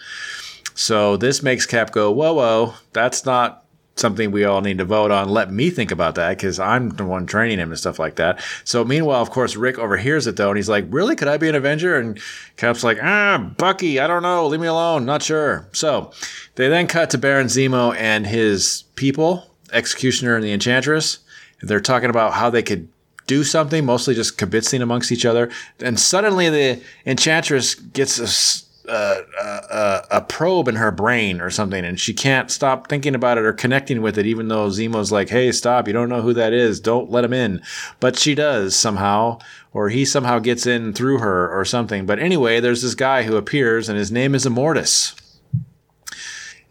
So this makes Cap go, whoa, whoa, that's not something we all need to vote on. Let me think about that because I'm the one training him and stuff like that. So meanwhile, of course, Rick overhears it though, and he's like, really? Could I be an Avenger? And Cap's like, ah, Bucky, I don't know. Leave me alone. Not sure. So they then cut to Baron Zemo and his people, Executioner and the Enchantress. They're talking about how they could do something, mostly just kibitzing amongst each other. And suddenly the Enchantress gets a, uh, a probe in her brain or something, and she can't stop thinking about it or connecting with it, even though Zemo's like, hey, stop, you don't know who that is, don't let him in. But she does somehow, or he somehow gets in through her or something. But anyway, there's this guy who appears, and his name is Immortus.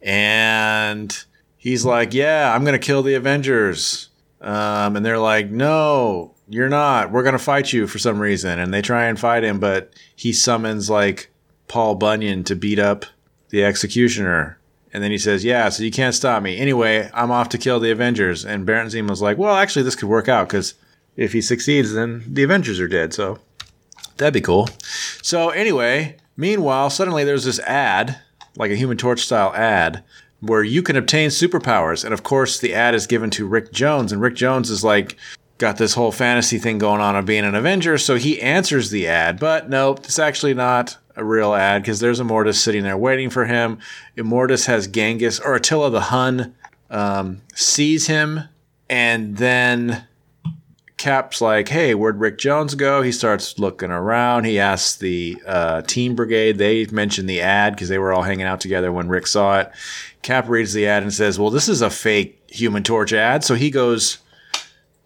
And he's like, Yeah, I'm to kill the Avengers. Um, and they're like, No, you're not. We're to fight you for some reason. And they try and fight him, but he summons like Paul Bunyan to beat up the executioner. And then he says, Yeah, so you can't stop me. Anyway, I'm off to kill the Avengers. And Baron Zemo's like, Well, actually, this could work out because if he succeeds, then the Avengers are dead. So that'd be cool. So, anyway, meanwhile, suddenly there's this ad, like a Human Torch style ad, where you can obtain superpowers. And of course, the ad is given to Rick Jones. And Rick Jones is like, got this whole fantasy thing going on of being an Avenger. So he answers the ad. But nope, it's actually not a real ad because there's Immortus sitting there waiting for him. Immortus has Genghis or Attila the Hun um, sees him, and then Cap's like, "Hey, where'd Rick Jones go?" He starts looking around. He asks the uh, Teen Brigade. They mentioned the ad because they were all hanging out together when Rick saw it. Cap reads the ad and says, "Well, this is a fake Human Torch ad." So he goes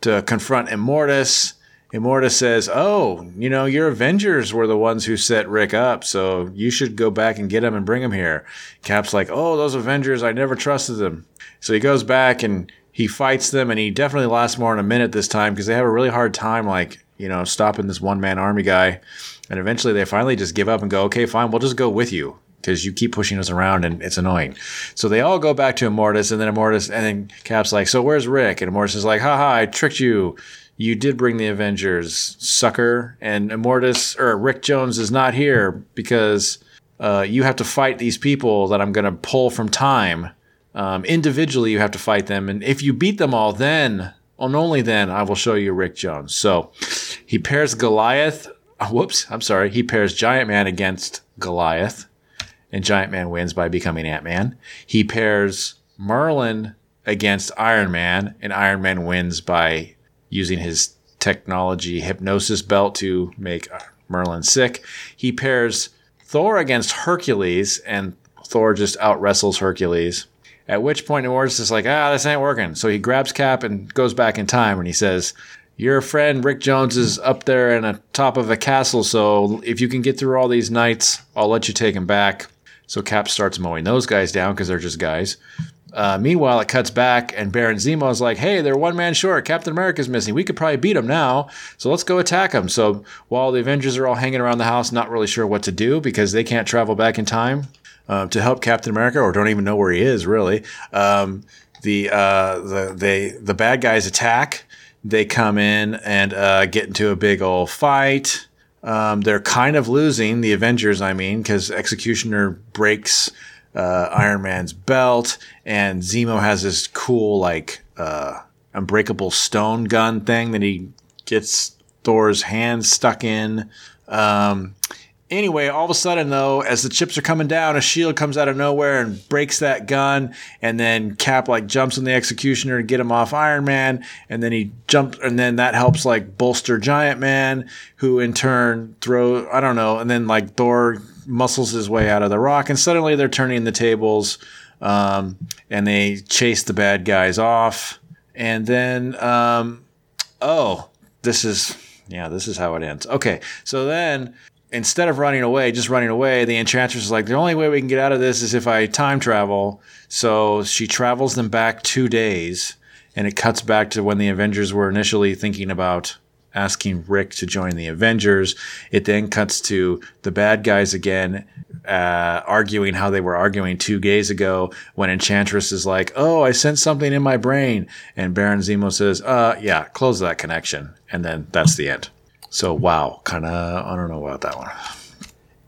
to confront Immortus. Immortus says, "Oh, you know, your Avengers were the ones who set Rick up, so you should go back and get him and bring him here." Cap's like, "Oh, those Avengers, I never trusted them." So he goes back and he fights them, and he definitely lasts more than a minute this time because they have a really hard time, like you know, stopping this one man army guy. And eventually, they finally just give up and go, "Okay, fine, we'll just go with you." Because you keep pushing us around and it's annoying. So they all go back to Immortus, and then Immortus, and then Cap's like, So where's Rick? And Immortus is like, Haha, I tricked you you did bring the Avengers, sucker. And Immortus or Rick Jones is not here because uh, you have to fight these people that I'm going to pull from time. Um, individually, you have to fight them, and if you beat them all, then and only then I will show you Rick Jones. So he pairs Goliath. whoops, I'm sorry. He pairs Giant Man against Goliath, and Giant Man wins by becoming Ant Man. He pairs Merlin against Iron Man, and Iron Man wins by using his technology hypnosis belt to make Merlin sick. He pairs Thor against Hercules, and Thor just out wrestles Hercules. At which point, Immortus is like, ah, this ain't working. So he grabs Cap and goes back in time, and he says, Your friend Rick Jones is up there in the top of a castle, so if you can get through all these knights, I'll let you take him back. So Cap starts mowing those guys down because they're just guys. Uh, meanwhile, it cuts back, and Baron Zemo is like, "Hey, they're one man short. Captain America's missing. We could probably beat them now. So let's go attack them." So while the Avengers are all hanging around the house, not really sure what to do because they can't travel back in time uh, to help Captain America, or don't even know where he is really. Um, the uh, the they the bad guys attack. They come in and uh, get into a big old fight. Um, they're kind of losing the Avengers, I mean, because Executioner breaks uh, Iron Man's belt, and Zemo has this cool like uh, unbreakable stone gun thing that he gets Thor's hand stuck in. Um, anyway, all of a sudden though, as the chips are coming down, a shield comes out of nowhere and breaks that gun, and then Cap like jumps on the Executioner to get him off Iron Man, and then he jumps, and then that helps like bolster Giant Man, who in turn throw I don't know, and then like Thor muscles his way out of the rock, and suddenly they're turning the tables, um, and they chase the bad guys off, and then um, oh, this is yeah, this is how it ends. Okay, so then instead of running away, just running away, the enchantress is like, the only way we can get out of this is if I time travel. So she travels them back two days, and it cuts back to when the Avengers were initially thinking about asking Rick to join the Avengers. It then cuts to the bad guys again, uh, arguing how they were arguing two days ago when Enchantress is like, Oh, I sent something in my brain. And Baron Zemo says, Uh, yeah, close that connection. And then that's the end. So, wow, kind of, I don't know about that one.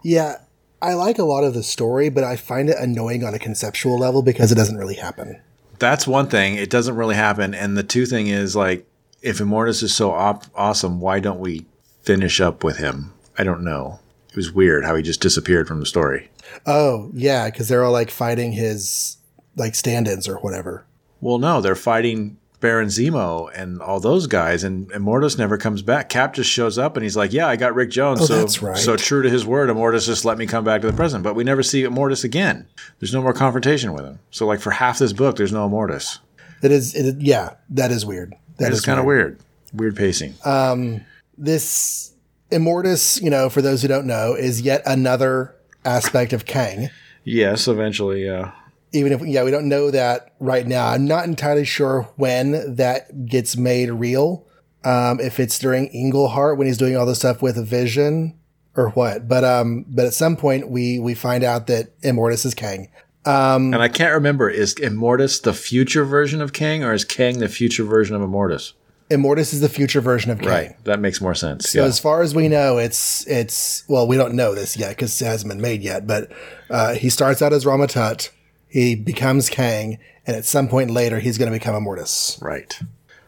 Yeah, I like a lot of the story, but I find it annoying on a conceptual level because it doesn't really happen. That's one thing. It doesn't really happen. And the two thing is like, if Immortus is so op- awesome, why don't we finish up with him? I don't know. It was weird how he just disappeared from the story. Oh, yeah, because they're all like fighting his like stand-ins or whatever. Well, no, they're fighting Baron Zemo and all those guys, and Immortus never comes back. Cap just shows up and he's like, "Yeah, I got Rick Jones." Oh, so, that's right. so true to his word, Immortus just let me come back to the present. But we never see Immortus again. There's no more confrontation with him. So, like for half this book, there's no Immortus. It is, it, yeah, that is weird. That is kind of weird. Weird pacing. Uh, this Immortus, you know, for those who don't know, is yet another aspect of Kang. Yes, eventually, yeah. Even if, yeah, we don't know that right now. I'm not entirely sure when that gets made real. Um, if it's during Englehart when he's doing all this stuff with Vision or what. But um, but at some point we we find out that Immortus is Kang. Um, and I can't remember is Immortus the future version of Kang or is Kang the future version of Immortus? Immortus is the future version of Kang. Right. That makes more sense. So yeah. as far as we know, it's it's well, we don't know this yet because it hasn't been made yet. But uh, he starts out as Rama Tut, he becomes Kang, and at some point later, he's going to become Immortus. Right.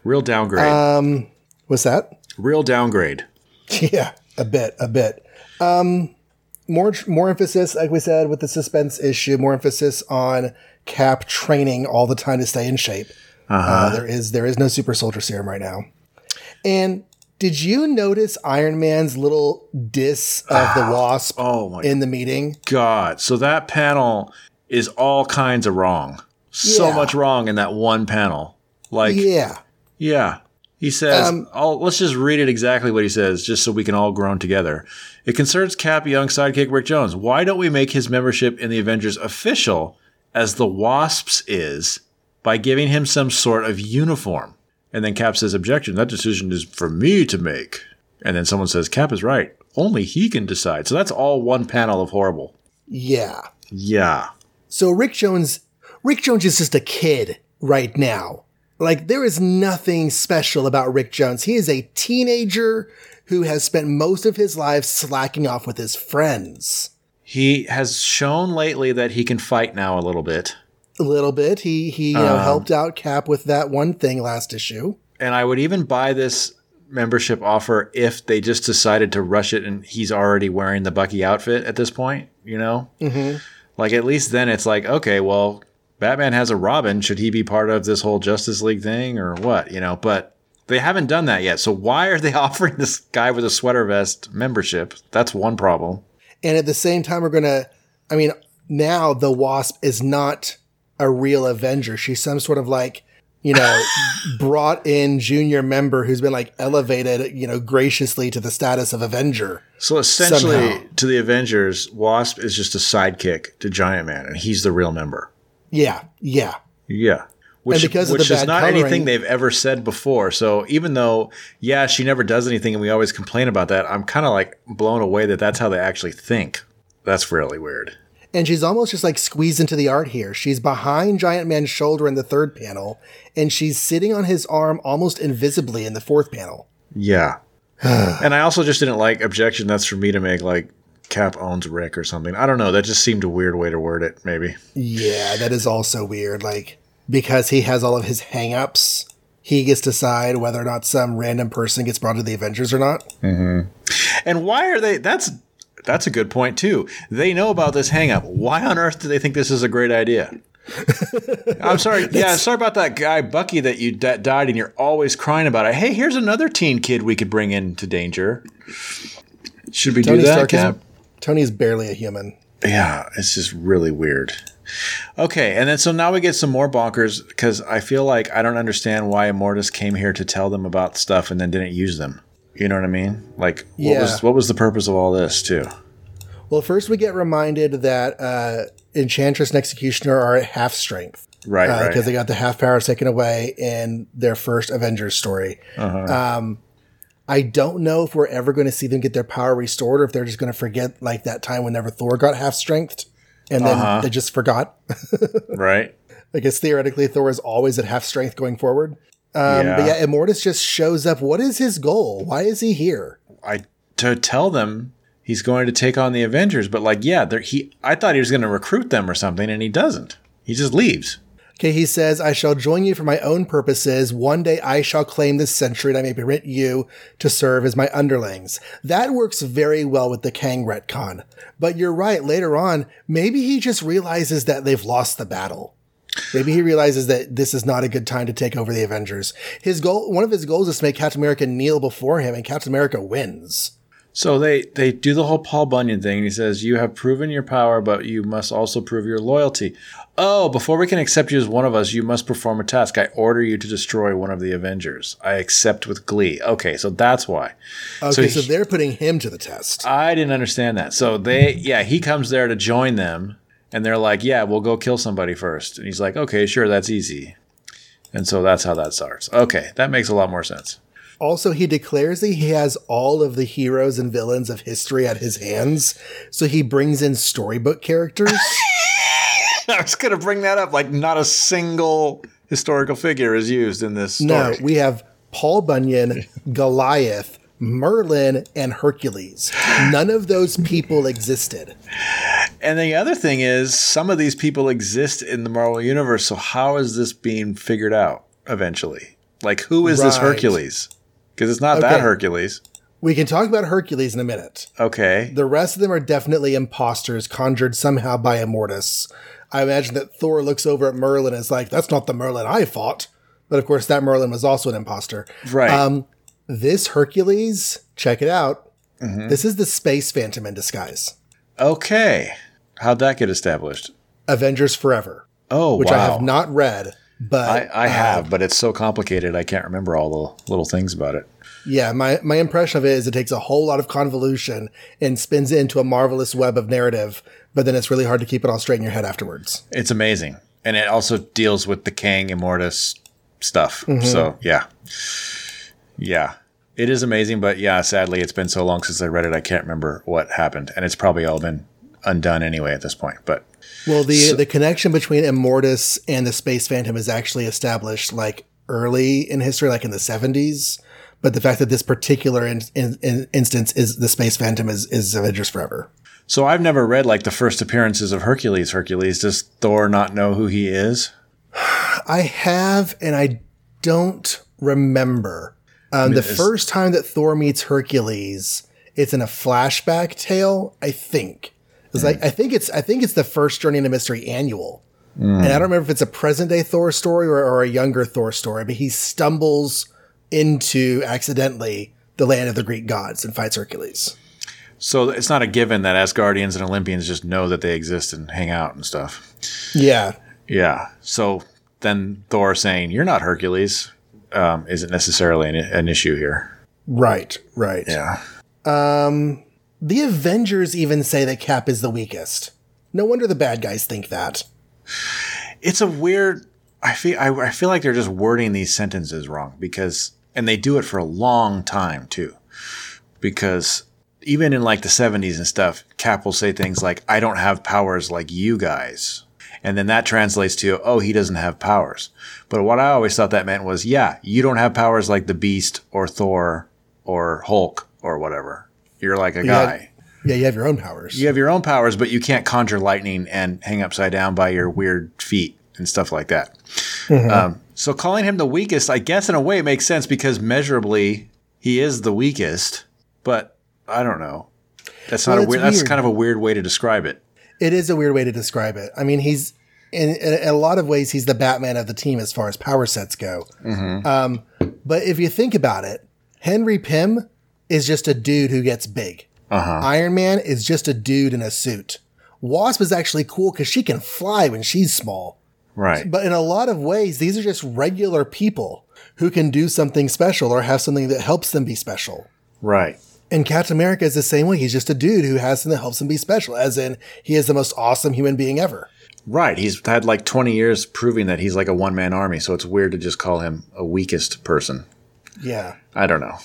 Real downgrade. Um, what's that? Real downgrade. Yeah, a bit, a bit. Um, more more emphasis, like we said, with the suspense issue. More emphasis on Cap training all the time to stay in shape. Uh-huh. Uh, there is there is no super soldier serum right now. And did you notice Iron Man's little diss of the Wasp oh in the meeting? God. So that panel is all kinds of wrong. So yeah. much wrong in that one panel. Like Yeah. Yeah. He says, um, let's just read it exactly what he says, just so we can all groan together. It concerns Cap young sidekick Rick Jones. Why don't we make his membership in the Avengers official as the Wasps is by giving him some sort of uniform. And then Cap says, Objection, that decision is for me to make. And then someone says, Cap is right. Only he can decide. So that's all one panel of horrible. Yeah. Yeah. So Rick Jones, Rick Jones is just a kid right now. Like there is nothing special about Rick Jones. He is a teenager who has spent most of his life slacking off with his friends. He has shown lately that he can fight now a little bit a little bit. He he you know, um, helped out Cap with that one thing last issue. And I would even buy this membership offer if they just decided to rush it and he's already wearing the Bucky outfit at this point. You know, mm-hmm. like at least then it's like okay, well, Batman has a Robin. Should he be part of this whole Justice League thing or what? You know, but they haven't done that yet. So why are they offering this guy with a sweater vest membership? That's one problem. And at the same time, we're gonna. I mean, now the Wasp is not a real Avenger. She's some sort of like, you know, brought in junior member who's been like elevated, you know, graciously to the status of Avenger. So essentially, somehow. to the Avengers, Wasp is just a sidekick to Giant Man, and he's the real member. Yeah, yeah, yeah. Which, which is not coloring, anything they've ever said before. So even though, yeah, she never does anything, and we always complain about that, I'm kind of like blown away that that's how they actually think. That's really weird and she's almost just like squeezed into the art here. She's behind Giant Man's shoulder in the third panel, and she's sitting on his arm almost invisibly in the fourth panel. Yeah. and I also just didn't like objection. That's for me to make like Cap owns Rick or something. I don't know. That just seemed a weird way to word it. Maybe. Yeah, that is also weird. Like because he has all of his hangups, he gets to decide whether or not some random person gets brought to the Avengers or not. Mm-hmm. And why are they? That's that's a good point too. They know about this hangup. Why on earth do they think this is a great idea? I'm sorry. yeah, sorry about that guy Bucky that you d- died, and you're always crying about it. Hey, here's another teen kid we could bring into danger. Should we Tony do that, Stark Cap? Tony's barely a human. Yeah, it's just really weird. Okay, and then so now we get some more bonkers because I feel like I don't understand why Immortus came here to tell them about stuff and then didn't use them. You know what I mean? Like, what yeah. was what was the purpose of all this too? Well, first we get reminded that uh, Enchantress and Executioner are at half strength, right? Because uh, right. they got the half power taken away in their first Avengers story. Uh-huh. Um, I don't know if we're ever going to see them get their power restored, or if they're just going to forget like that time whenever Thor got half strength, and then uh-huh. they just forgot. right. I guess theoretically Thor is always at half strength going forward. Um, yeah. But yeah, Immortus just shows up. What is his goal? Why is he here? I to tell them he's going to take on the Avengers, but like, yeah, he. I thought he was going to recruit them or something, and he doesn't. He just leaves. Okay, he says, I shall join you for my own purposes. One day I shall claim this century and I may permit you to serve as my underlings. That works very well with the Kang retcon. But you're right, later on, maybe he just realizes that they've lost the battle. Maybe he realizes that this is not a good time to take over the Avengers. His goal, one of his goals is to make Captain America kneel before him, and Captain America wins. So they they do the whole Paul Bunyan thing. And he says, "You have proven your power, but you must also prove your loyalty." Oh, before we can accept you as one of us, you must perform a task. I order you to destroy one of the Avengers. I accept with glee. Okay, so that's why. Okay, so, he- they're putting him to the test. I didn't understand that. So they, yeah, he comes there to join them, and they're like, "Yeah, we'll go kill somebody first. And he's like, "Okay, sure, that's easy." And so that's how that starts. Okay, that makes a lot more sense. Also, he declares that he has all of the heroes and villains of history at his hands, so he brings in storybook characters. I was going to bring that up. Like, not a single historical figure is used in this story. no, we have Paul Bunyan, Goliath, Merlin, and Hercules. None of those people existed. and the other thing is, some of these people exist in the Marvel Universe. So, how is this being figured out eventually? Like, who is this Hercules? Because it's not that Hercules. We can talk about Hercules in a minute. Okay. The rest of them are definitely imposters conjured somehow by Immortus. I imagine that Thor looks over at Merlin and is like, that's not the Merlin I fought. But of course, that Merlin was also an imposter. Right. Um, this Hercules, check it out. Mm-hmm. This is the Space Phantom in disguise. okay. How'd that get established? Avengers Forever, Oh, which wow. I have not read, but I, I uh, have, but it's so complicated. I can't remember all the little things about it. Yeah, my, my impression of it is it takes a whole lot of convolution and spins it into a marvelous web of narrative, but then it's really hard to keep it all straight in your head afterwards. It's amazing. And it also deals with the Kang Immortus stuff. Mm-hmm. So, yeah. Yeah. It is amazing, but yeah, sadly, it's been so long since I read it, I can't remember what happened. And it's probably all been undone anyway at this point. But Well, the the connection between Immortus and the Space Phantom is actually established like early in history, like in the seventies. But the fact that this particular in, in, in instance is the Space Phantom is is Avengers Forever. so I've never read like the first appearances of Hercules. Hercules, does Thor not know who he is? I have, and I don't remember. Um, the first time that Thor meets Hercules, it's in a flashback tale. I think it's like I think it's I think it's the first Journey into Mystery annual, and I don't remember if it's a present day Thor story or, or a younger Thor story. But he stumbles into accidentally the land of the Greek gods and fights Hercules. So it's not a given that Asgardians and Olympians just know that they exist and hang out and stuff. Yeah, Yeah. So then Thor saying, You're not Hercules, um, isn't necessarily an, an issue here. right, right. Yeah. The Avengers even say that Cap is the weakest. No wonder the bad guys think that. It's a weird. I feel I, I feel like they're just wording these sentences wrong because, and they do it for a long time too, because even in like the seventies and stuff, Cap will say things like, "I don't have powers like you guys," and then that translates to, "Oh, he doesn't have powers." But what I always thought that meant was, "Yeah, you don't have powers like the Beast or Thor or Hulk or whatever. You're like a guy." Yeah, you have your own powers. You have your own powers, but you can't conjure lightning and hang upside down by your weird feet and stuff like that. Um, so calling him the weakest, I guess in a way makes sense because measurably he is the weakest, but I don't know. That's not Well, a it's weird, that's kind of a weird way to describe it. It is a weird way to describe it. I mean, he's in, in a lot of ways he's the Batman of the team as far as power sets go. Um, but if you think about it, Henry Pym is just a dude who gets big. Iron Man is just a dude in a suit. Wasp is actually cool because she can fly when she's small. Right. But in a lot of ways, these are just regular people who can do something special or have something that helps them be special. Right. And Captain America is the same way. He's just a dude who has something that helps him be special, as in he is the most awesome human being ever. Right. He's had like 20 years proving that he's like a one man army. So it's weird to just call him a weakest person. Yeah. I don't know.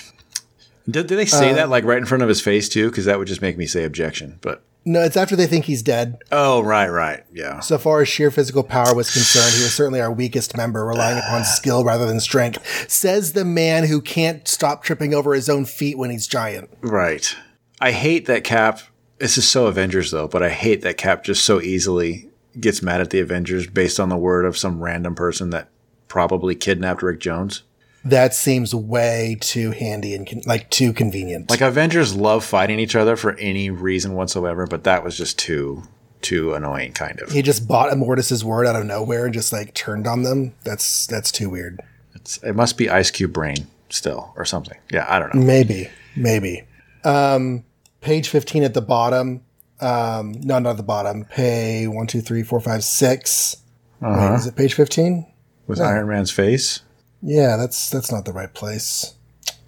Did, did they say uh, that like right in front of his face too? Because that would just make me say objection. But No, it's after they think he's dead. oh, right, right, yeah. So far as sheer physical power was concerned, he was certainly our weakest member, relying upon ah. skill rather than strength. Says the man who can't stop tripping over his own feet when he's giant. Right. I hate that Cap. This is so Avengers though, but I hate that Cap just so easily gets mad at the Avengers based on the word of some random person that probably kidnapped Rick Jones. That seems way too handy and con- like too convenient. Like Avengers love fighting each other for any reason whatsoever, but that was just too too annoying kind of. he just bought Immortus's word out of nowhere and just like turned on them. That's that's too weird. It's, it must be Ice Cube brain still or something. Yeah, I don't know. Maybe, maybe. Um, Page 15 at the bottom. Um, no, not at the bottom. Pay one, two, three, four, five, six. Wait, is it page 15? With Iron Man's face. Yeah, that's that's not the right place.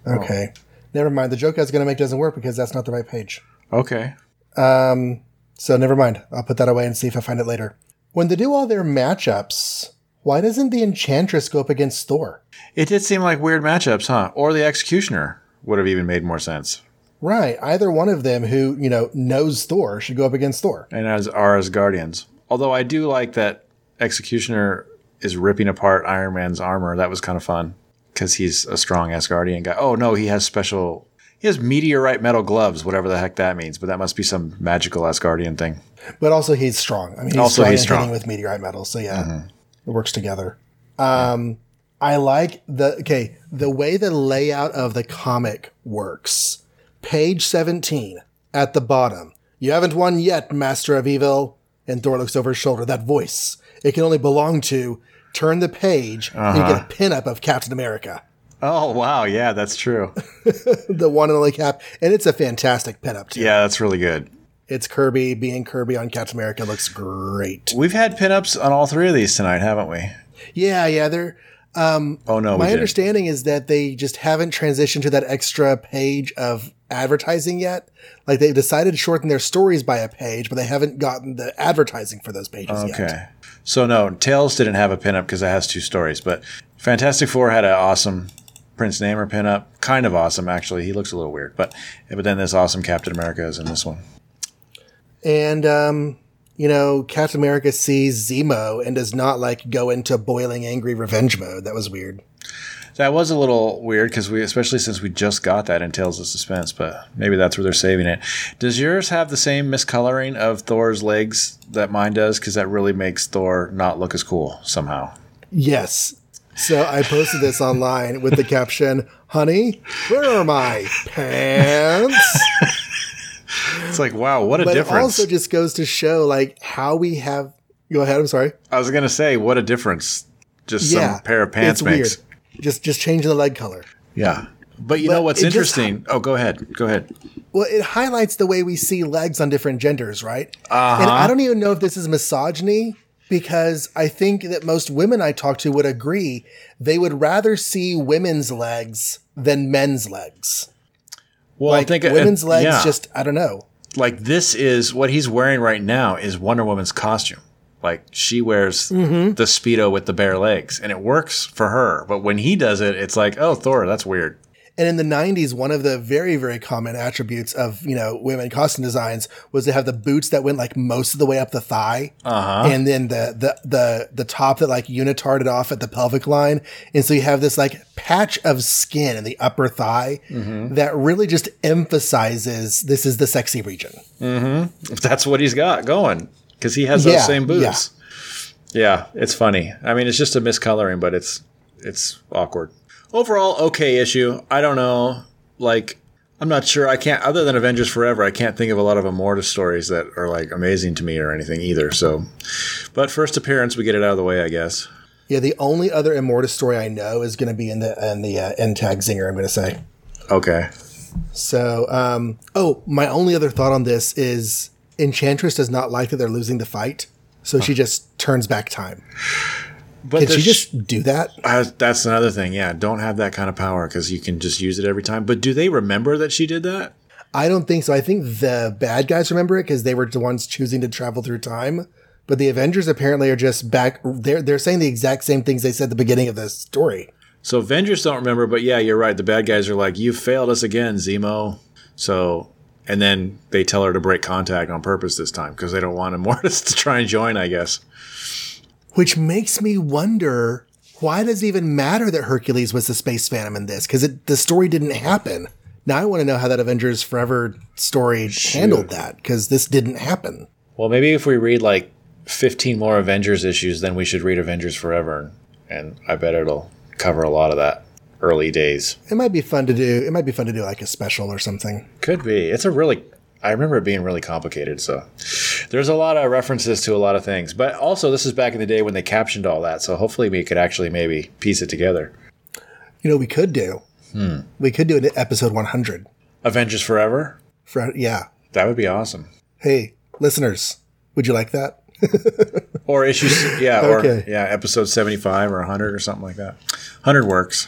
Oh. Okay. Never mind. The joke I was going to make doesn't work because that's not the right page. Okay. Um, so never mind. I'll put that away and see if I find it later. When they do all their matchups, why doesn't the Enchantress go up against Thor? It did seem like weird matchups, huh? Or the Executioner would have even made more sense. Right. Either one of them who, you know, knows Thor should go up against Thor. And as are Asgardians. Although I do like that Executioner is ripping apart Iron Man's armor. That was kind of fun because he's a strong Asgardian guy. Oh no, he has special. He has meteorite metal gloves, whatever the heck that means. But that must be some magical Asgardian thing. But also he's strong. I mean, he's Also, strong he's strong. with meteorite metal. So yeah, it works together. Um, I like the okay the way the layout of the comic works. Page seventeen at the bottom. You haven't won yet, Master of Evil. And Thor looks over his shoulder. That voice. It can only belong to. Turn the page and you get a uh-huh. pinup of Captain America, Oh wow, yeah, that's true. the one and only Cap, and it's a fantastic pinup too. yeah, that's really good. It's Kirby being Kirby on Captain America looks great. We've had pinups on all three of these tonight, haven't we? Yeah, yeah, they're um, Oh no, My understanding is that they just haven't transitioned to that extra page of advertising yet. Like they've decided to shorten their stories by a page, but they haven't gotten the advertising for those pages yet. Okay. So no, Tales didn't have a pinup because it has two stories, but Fantastic Four had an awesome Prince Namor pinup. Kind of awesome, actually. He looks a little weird, but but then this awesome Captain America is in this one. And um, you know, Captain America sees Zemo and does not like go into boiling angry revenge mode. That was weird. That was a little weird because we, especially since we just got that in Tales of Suspense, but maybe that's where they're saving it. Does yours have the same miscoloring of Thor's legs that mine does? Because that really makes Thor not look as cool somehow. Yes. So I posted this online with the caption, "Honey, where are my pants?" It's like, wow, what a But it also just goes to show like how we have. Go ahead. I'm sorry. I was gonna say, what a difference just yeah, some pair of pants it's makes. Weird. Just just changing the leg color. Yeah. But you But know what's it just- interesting? oh, go ahead. Go ahead. Well, it highlights the way we see legs on different genders, right? Uh-huh. And I don't even know if this is misogyny because I think that most women I talk to would agree they would rather see women's legs than men's legs. Well, Like think uh, women's legs, yeah. just I don't know. like this is what he's wearing right now is Wonder Woman's costume. Like she wears Mm-hmm. the speedo with the bare legs, and it works for her. But when he does it, it's like, oh, Thor, that's weird. And in the 90s, one of the very, very common attributes of, you know, women costume designs was to have the boots that went like most of the way up the thigh. Uh-huh. And then the, the, the, the top that like unitarded off at the pelvic line. And so you have this like patch of skin in the upper thigh Mm-hmm. that really just emphasizes this is the sexy region. That's what he's got going because he has those Yeah, same boots. Yeah. it's funny. I mean, it's just a miscoloring, but it's it's awkward. Overall, okay issue. I don't know. Like, I'm not sure. I can't. Other than Avengers Forever, I can't think of a lot of Immortus stories that are like amazing to me or anything either. So, but first appearance, we get it out of the way, I guess. Yeah. The only other Immortus story I know is going to be in the, in the uh, end tag zinger, I'm going to say. Okay. So, um, oh, my only other thought on this is Enchantress does not like that they're losing the fight, so she just turns back time. But Can she sh- just do that? Uh, that's another thing. Yeah, don't have that kind of power because you can just use it every time. But do they remember that she did that? I don't think so. I think the bad guys remember it because they were the ones choosing to travel through time. But the Avengers apparently are just back. They're they're saying the exact same things they said at the beginning of the story. So Avengers don't remember, but yeah, you're right. The bad guys are like, "You failed us again, Zemo." So, and then they tell her to break contact on purpose this time because they don't want Immortus to try and join. I guess. Which makes me wonder why does it even matter that Hercules was the space phantom in this? Because the story didn't happen. Now I want to know how that Avengers Forever story handled that because this didn't happen. Well, maybe if we read like 15 more Avengers issues, then we should read Avengers Forever, and I bet it'll cover a lot of that early days. It might be fun to do. It might be fun to do like a special or something. Could be. It's a really. I remember it being really complicated. So there's a lot of references to a lot of things. But also, this is back in the day when they captioned all that. So hopefully, we could actually maybe piece it together. You know, we could do. Hmm. We could do an episode 100. Avengers Forever. For, yeah. That would be awesome. Hey, listeners, would you like that? Or issues, yeah, Okay. or yeah, episode seventy-five or hundred or something like that. Hundred works.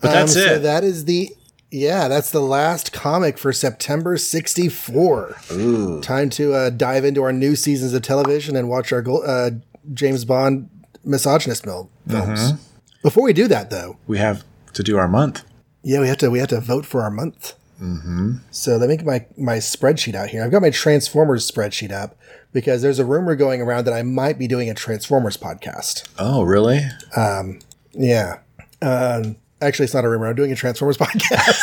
But that's Um, it. So that is the yeah, that's the last comic for September '64. Ooh. Time to uh, dive into our new seasons of television and watch our uh, James Bond misogynist mil- films. Mm-hmm. Before we do that, though, We have to do our month. yeah, we have to we have to vote for our month. Mm-hmm. So let me get my my spreadsheet out here. I've got my Transformers spreadsheet up because there's a rumor going around that I might be doing a Transformers podcast. Oh, really? Yeah. Um, actually, it's not a rumor. I'm doing a Transformers podcast.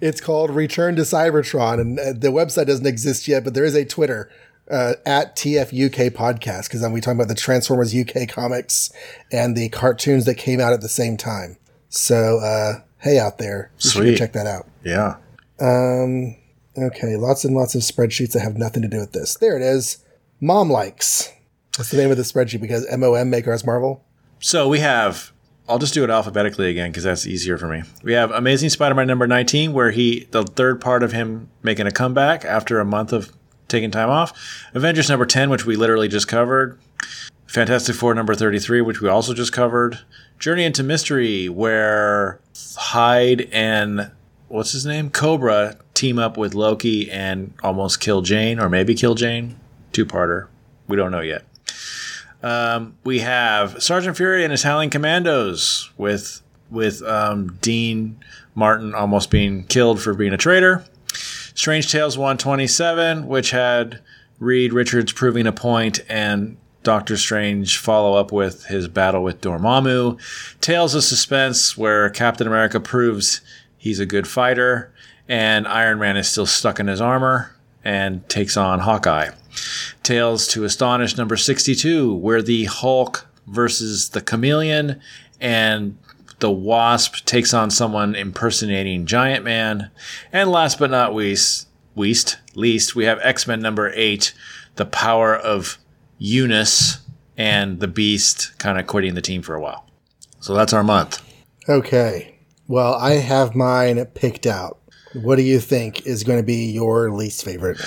it's called Return to Cybertron, and uh, the website doesn't exist yet, but there is a Twitter uh, at TFUK podcast because then we talking about the Transformers UK comics and the cartoons that came out at the same time. So, uh, hey, out there, Sweet. check that out. Yeah. Um, okay, lots and lots of spreadsheets that have nothing to do with this. There it is. Mom likes. That's the name of the spreadsheet because MOM make ours Marvel. So we have. I'll just do it alphabetically again because that's easier for me. We have Amazing Spider-Man number nineteen, where he the third part of him making a comeback after a month of taking time off. Avengers number ten, which we literally just covered. Fantastic Four number 33, which we also just covered. Journey into Mystery, where Hyde and what's his name? Cobra team up with Loki and almost kill Jane, or maybe kill Jane. Two parter. We don't know yet. Um, we have Sergeant Fury and his Howling Commandos with with um, Dean Martin almost being killed for being a traitor. Strange Tales 127, which had Reed Richards proving a point and Doctor Strange follow up with his battle with Dormammu. Tales of Suspense, where Captain America proves he's a good fighter and Iron Man is still stuck in his armor and takes on Hawkeye. Tales to Astonish number 62, where the Hulk versus the Chameleon and the Wasp takes on someone impersonating Giant Man. And last but not least, least, least we have X Men number 8, The Power of Unus and the Beast kind of quitting the team for a while. So that's our month. Okay. Well, I have mine picked out. What do you think is going to be your least favorite?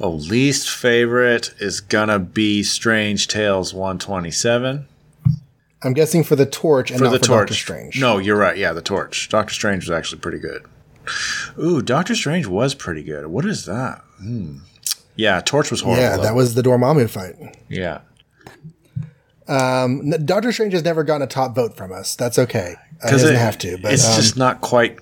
Oh, least favorite is gonna be Strange Tales 127. I'm guessing for the torch and for not the for torch. Doctor Strange. No, you're right. Yeah, the torch. Doctor Strange was actually pretty good. Ooh, Doctor Strange was pretty good. What is that? Hmm. Yeah, torch was horrible. Yeah, though. that was the Dormammu fight. yeah. Um, Doctor Strange has never gotten a top vote from us. That's okay. Uh, He doesn't have to, but it's um, just not quite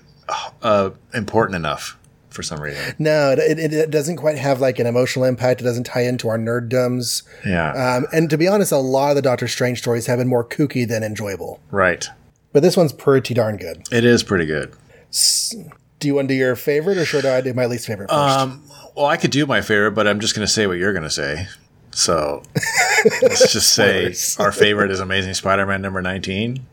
uh, important enough for some reason. no, it, it, it doesn't quite have like an emotional impact. It doesn't tie into our nerddoms. Yeah, Um, and to be honest, a lot of the Doctor Strange stories have been more kooky than enjoyable. right. But this one's pretty darn good. It is pretty good. Do you want to do your favorite, or should I do my least favorite first? Um, well, I could do my favorite, but I'm just going to say what you're going to say. So let's just say our favorite is Amazing Spider-Man number 19.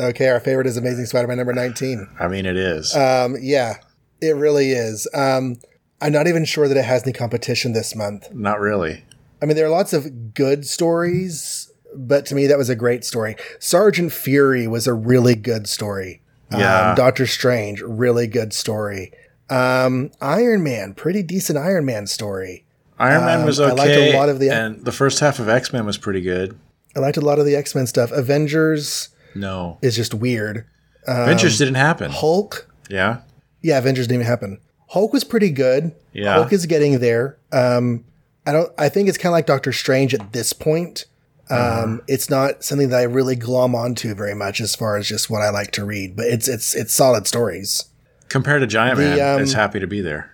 Okay, our favorite is Amazing Spider-Man number nineteen. I mean, it is. Um, yeah, it really is. Um, I'm not even sure that it has any competition this month. not really. I mean, there are lots of good stories, but to me, that was a great story. Sergeant Fury was a really good story. Yeah. Um, Doctor Strange, really good story. Um, Iron Man, pretty decent Iron Man story. Iron Man was Um, I liked a lot of the- and the first half of X Men was pretty good. I liked a lot of the X Men stuff. Avengers No, is just weird. Avengers didn't happen. Hulk, Yeah, yeah, Avengers didn't even happen. Hulk was pretty good. Yeah. Hulk is getting there. Um, I don't. I think it's kind of like Doctor Strange at this point. Um, Uh-huh. It's not something that I really glom onto very much as far as just what I like to read, but it's it's it's solid stories. compared to Giant Man, um, it's happy to be there.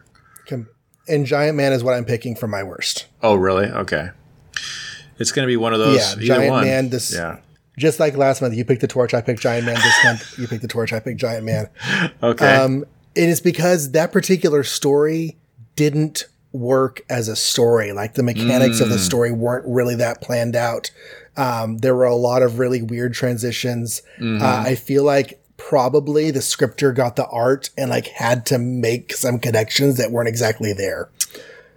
Com- And Giant Man is what I'm picking for my worst. Oh, really? Okay. It's going to be one of those. Yeah, Giant one. Man, this- Yeah. Just like last month, you picked the Torch, I picked Giant Man. This month, you picked the Torch, I picked Giant Man. Okay. Um, it is because that particular story didn't work as a story. Like the mechanics of the story weren't really that planned out. Um, there were a lot of really weird transitions. Uh, I feel like probably the scripter got the art and like had to make some connections that weren't exactly there.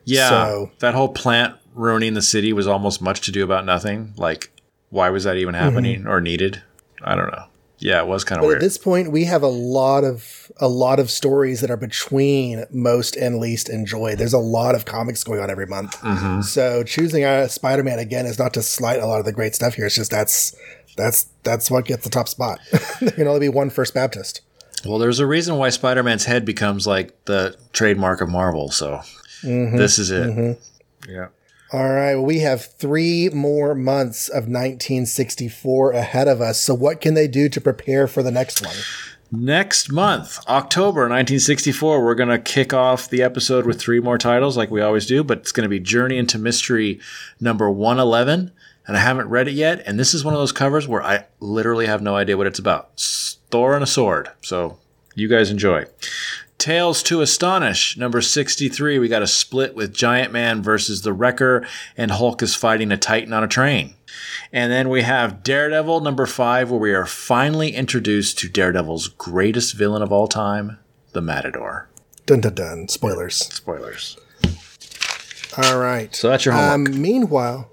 yeah. so- that whole plant ruining the city was almost much to do about nothing. Like, why was that even happening Mm-hmm. or needed? I don't know. Yeah, it was kind of weird. at this point, we have a lot of a lot of stories that are between most and least enjoyed. There's a lot of comics going on every month. Mm-hmm. So choosing a Spider-Man again is not to slight a lot of the great stuff here. It's just that's that's that's what gets the top spot. there can only be one First Baptist. well, there's a reason why Spider-Man's head becomes like the trademark of Marvel. So Mm-hmm. this is it. Yeah. All right, well, we have three more months of 1964 ahead of us. So what can they do to prepare for the next one? Next month, October 1964, we're going to kick off the episode with three more titles like we always do, but it's going to be Journey into Mystery number 111. And I haven't read it yet. And this is one of those covers where I literally have no idea what it's about. Thor and a sword. So you guys enjoy. Tales to Astonish, number 63. We got a split with Giant Man versus the Wrecker, and Hulk is fighting a Titan on a train. And then we have Daredevil, number five, where we are finally introduced to Daredevil's greatest villain of all time, the Matador. Dun dun dun. Spoilers. Spoilers. All right. So that's your homework. Um, meanwhile,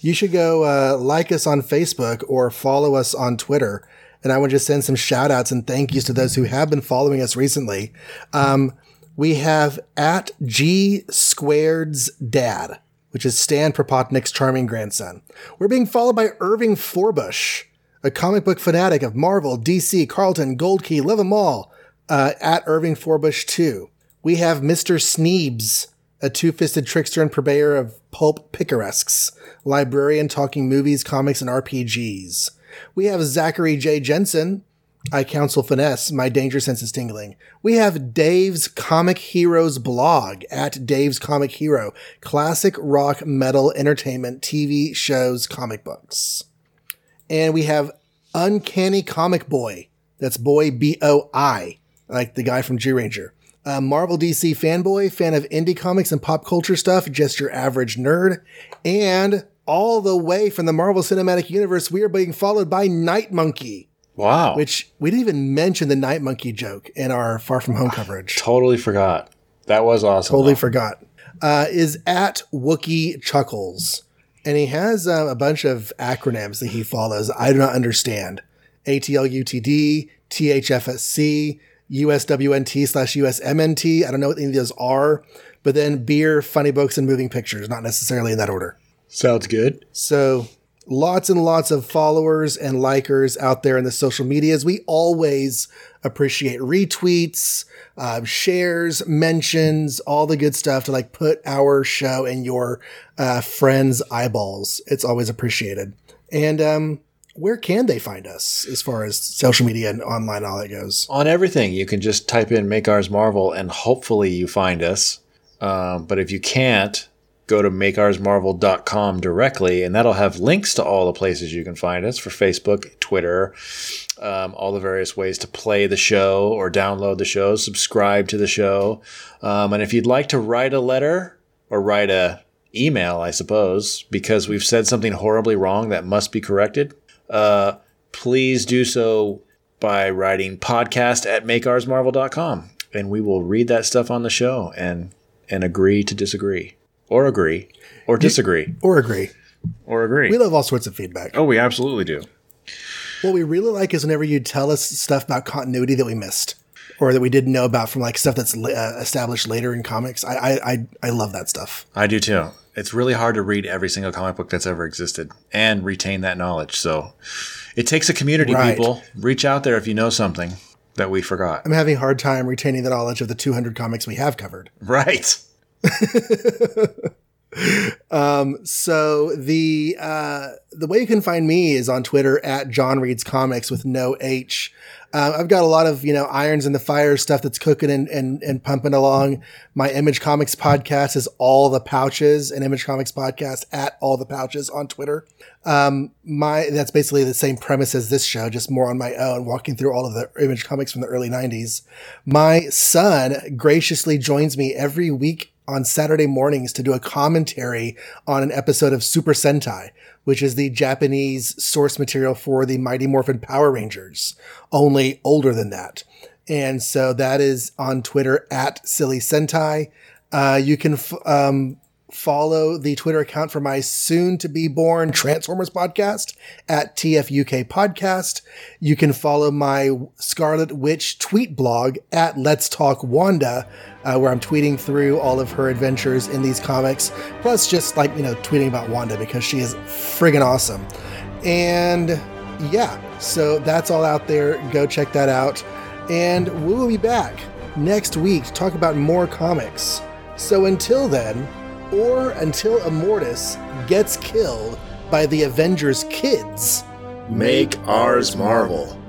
you should go uh, like us on Facebook or follow us on Twitter. And I want to just send some shout outs and thank yous to those who have been following us recently. Um, we have at G Squared's dad, which is Stan Propotnik's charming grandson. We're being followed by Irving Forbush, a comic book fanatic of Marvel, DC, Charlton, Gold Key, love them all, uh, at Irving Forbush 2. We have Mr. Sneebs, a two-fisted trickster and purveyor of pulp picaresques, librarian talking movies, comics, and RPGs. We have Zachary J. Jensen. I counsel finesse. My danger sense is tingling. We have Dave's Comic Heroes blog at Dave's Comic Hero. Classic rock, metal, entertainment, TV shows, comic books. And we have Uncanny Comic Boy. That's boy B O I, like the guy from G Ranger. A Marvel DC fanboy, fan of indie comics and pop culture stuff, just your average nerd. And all the way from the Marvel Cinematic Universe, we are being followed by Night Monkey, Wow. which we didn't even mention the Night Monkey joke in our Far From Home coverage. totally forgot. That was awesome. Totally though. forgot. Uh, is at Wookie Chuckles. And he has uh, a bunch of acronyms that he follows. I do not understand. ATLUTD, THFSC, USWNT slash USMNT. I don't know what any of those are. But then beer, funny books, and moving pictures. Not necessarily in that order. Sounds good. So lots and lots of followers and likers out there in the social medias. We always appreciate retweets, uh, shares, mentions, all the good stuff to like put our show in your uh, friends' eyeballs. It's always appreciated. And um, where can they find us as far as social media and online all that goes? On everything, you can just type in Make Ours Marvel and hopefully you find us. Um, but if you can't, go to makeoursmarvel.com directly and that'll have links to all the places you can find us for Facebook, Twitter, um, all the various ways to play the show or download the show, subscribe to the show. Um, and if you'd like to write a letter or write a email, I suppose, because we've said something horribly wrong that must be corrected, uh, please do so by writing podcast at makeoursmarvel.com and we will read that stuff on the show and and agree to disagree or agree or disagree Or agree. or agree We love all sorts of feedback. oh we absolutely do What we really like is whenever you tell us stuff about continuity that we missed or that we didn't know about from like stuff that's uh, established later in comics. I, I, I, love that stuff. i do too it's really hard to read every single comic book that's ever existed and retain that knowledge so it takes a community Right. people reach out there if you know something that we forgot I'm having a hard time retaining the knowledge of the 200 comics we have covered. right So the uh, the way you can find me is on Twitter at John Reads Comics with no H. Uh, I've got a lot of you know irons in the fire stuff that's cooking and, and and pumping along. My Image Comics podcast is all the pouches, and Image Comics podcast at all the pouches on Twitter. Um, my that's basically the same premise as this show, just more on my own, walking through all of the Image Comics from the early '90s. My son graciously joins me every week on Saturday mornings to do a commentary on an episode of Super Sentai, which is the Japanese source material for the Mighty Morphin Power Rangers, only older than that. And so that is on Twitter at Silly Sentai. Uh, you can f- um, follow the Twitter account for my soon to be born Transformers podcast at TFUK Podcast. You can follow my Scarlet Witch tweet blog at Let's Talk Wanda, uh, where I'm tweeting through all of her adventures in these comics, plus just like, you know, tweeting about Wanda because she is friggin' awesome. And yeah, so that's all out there. Go check that out. And we will be back next week to talk about more comics. So until then, or until Immortus gets killed by the Avengers kids, Make ours Marvel.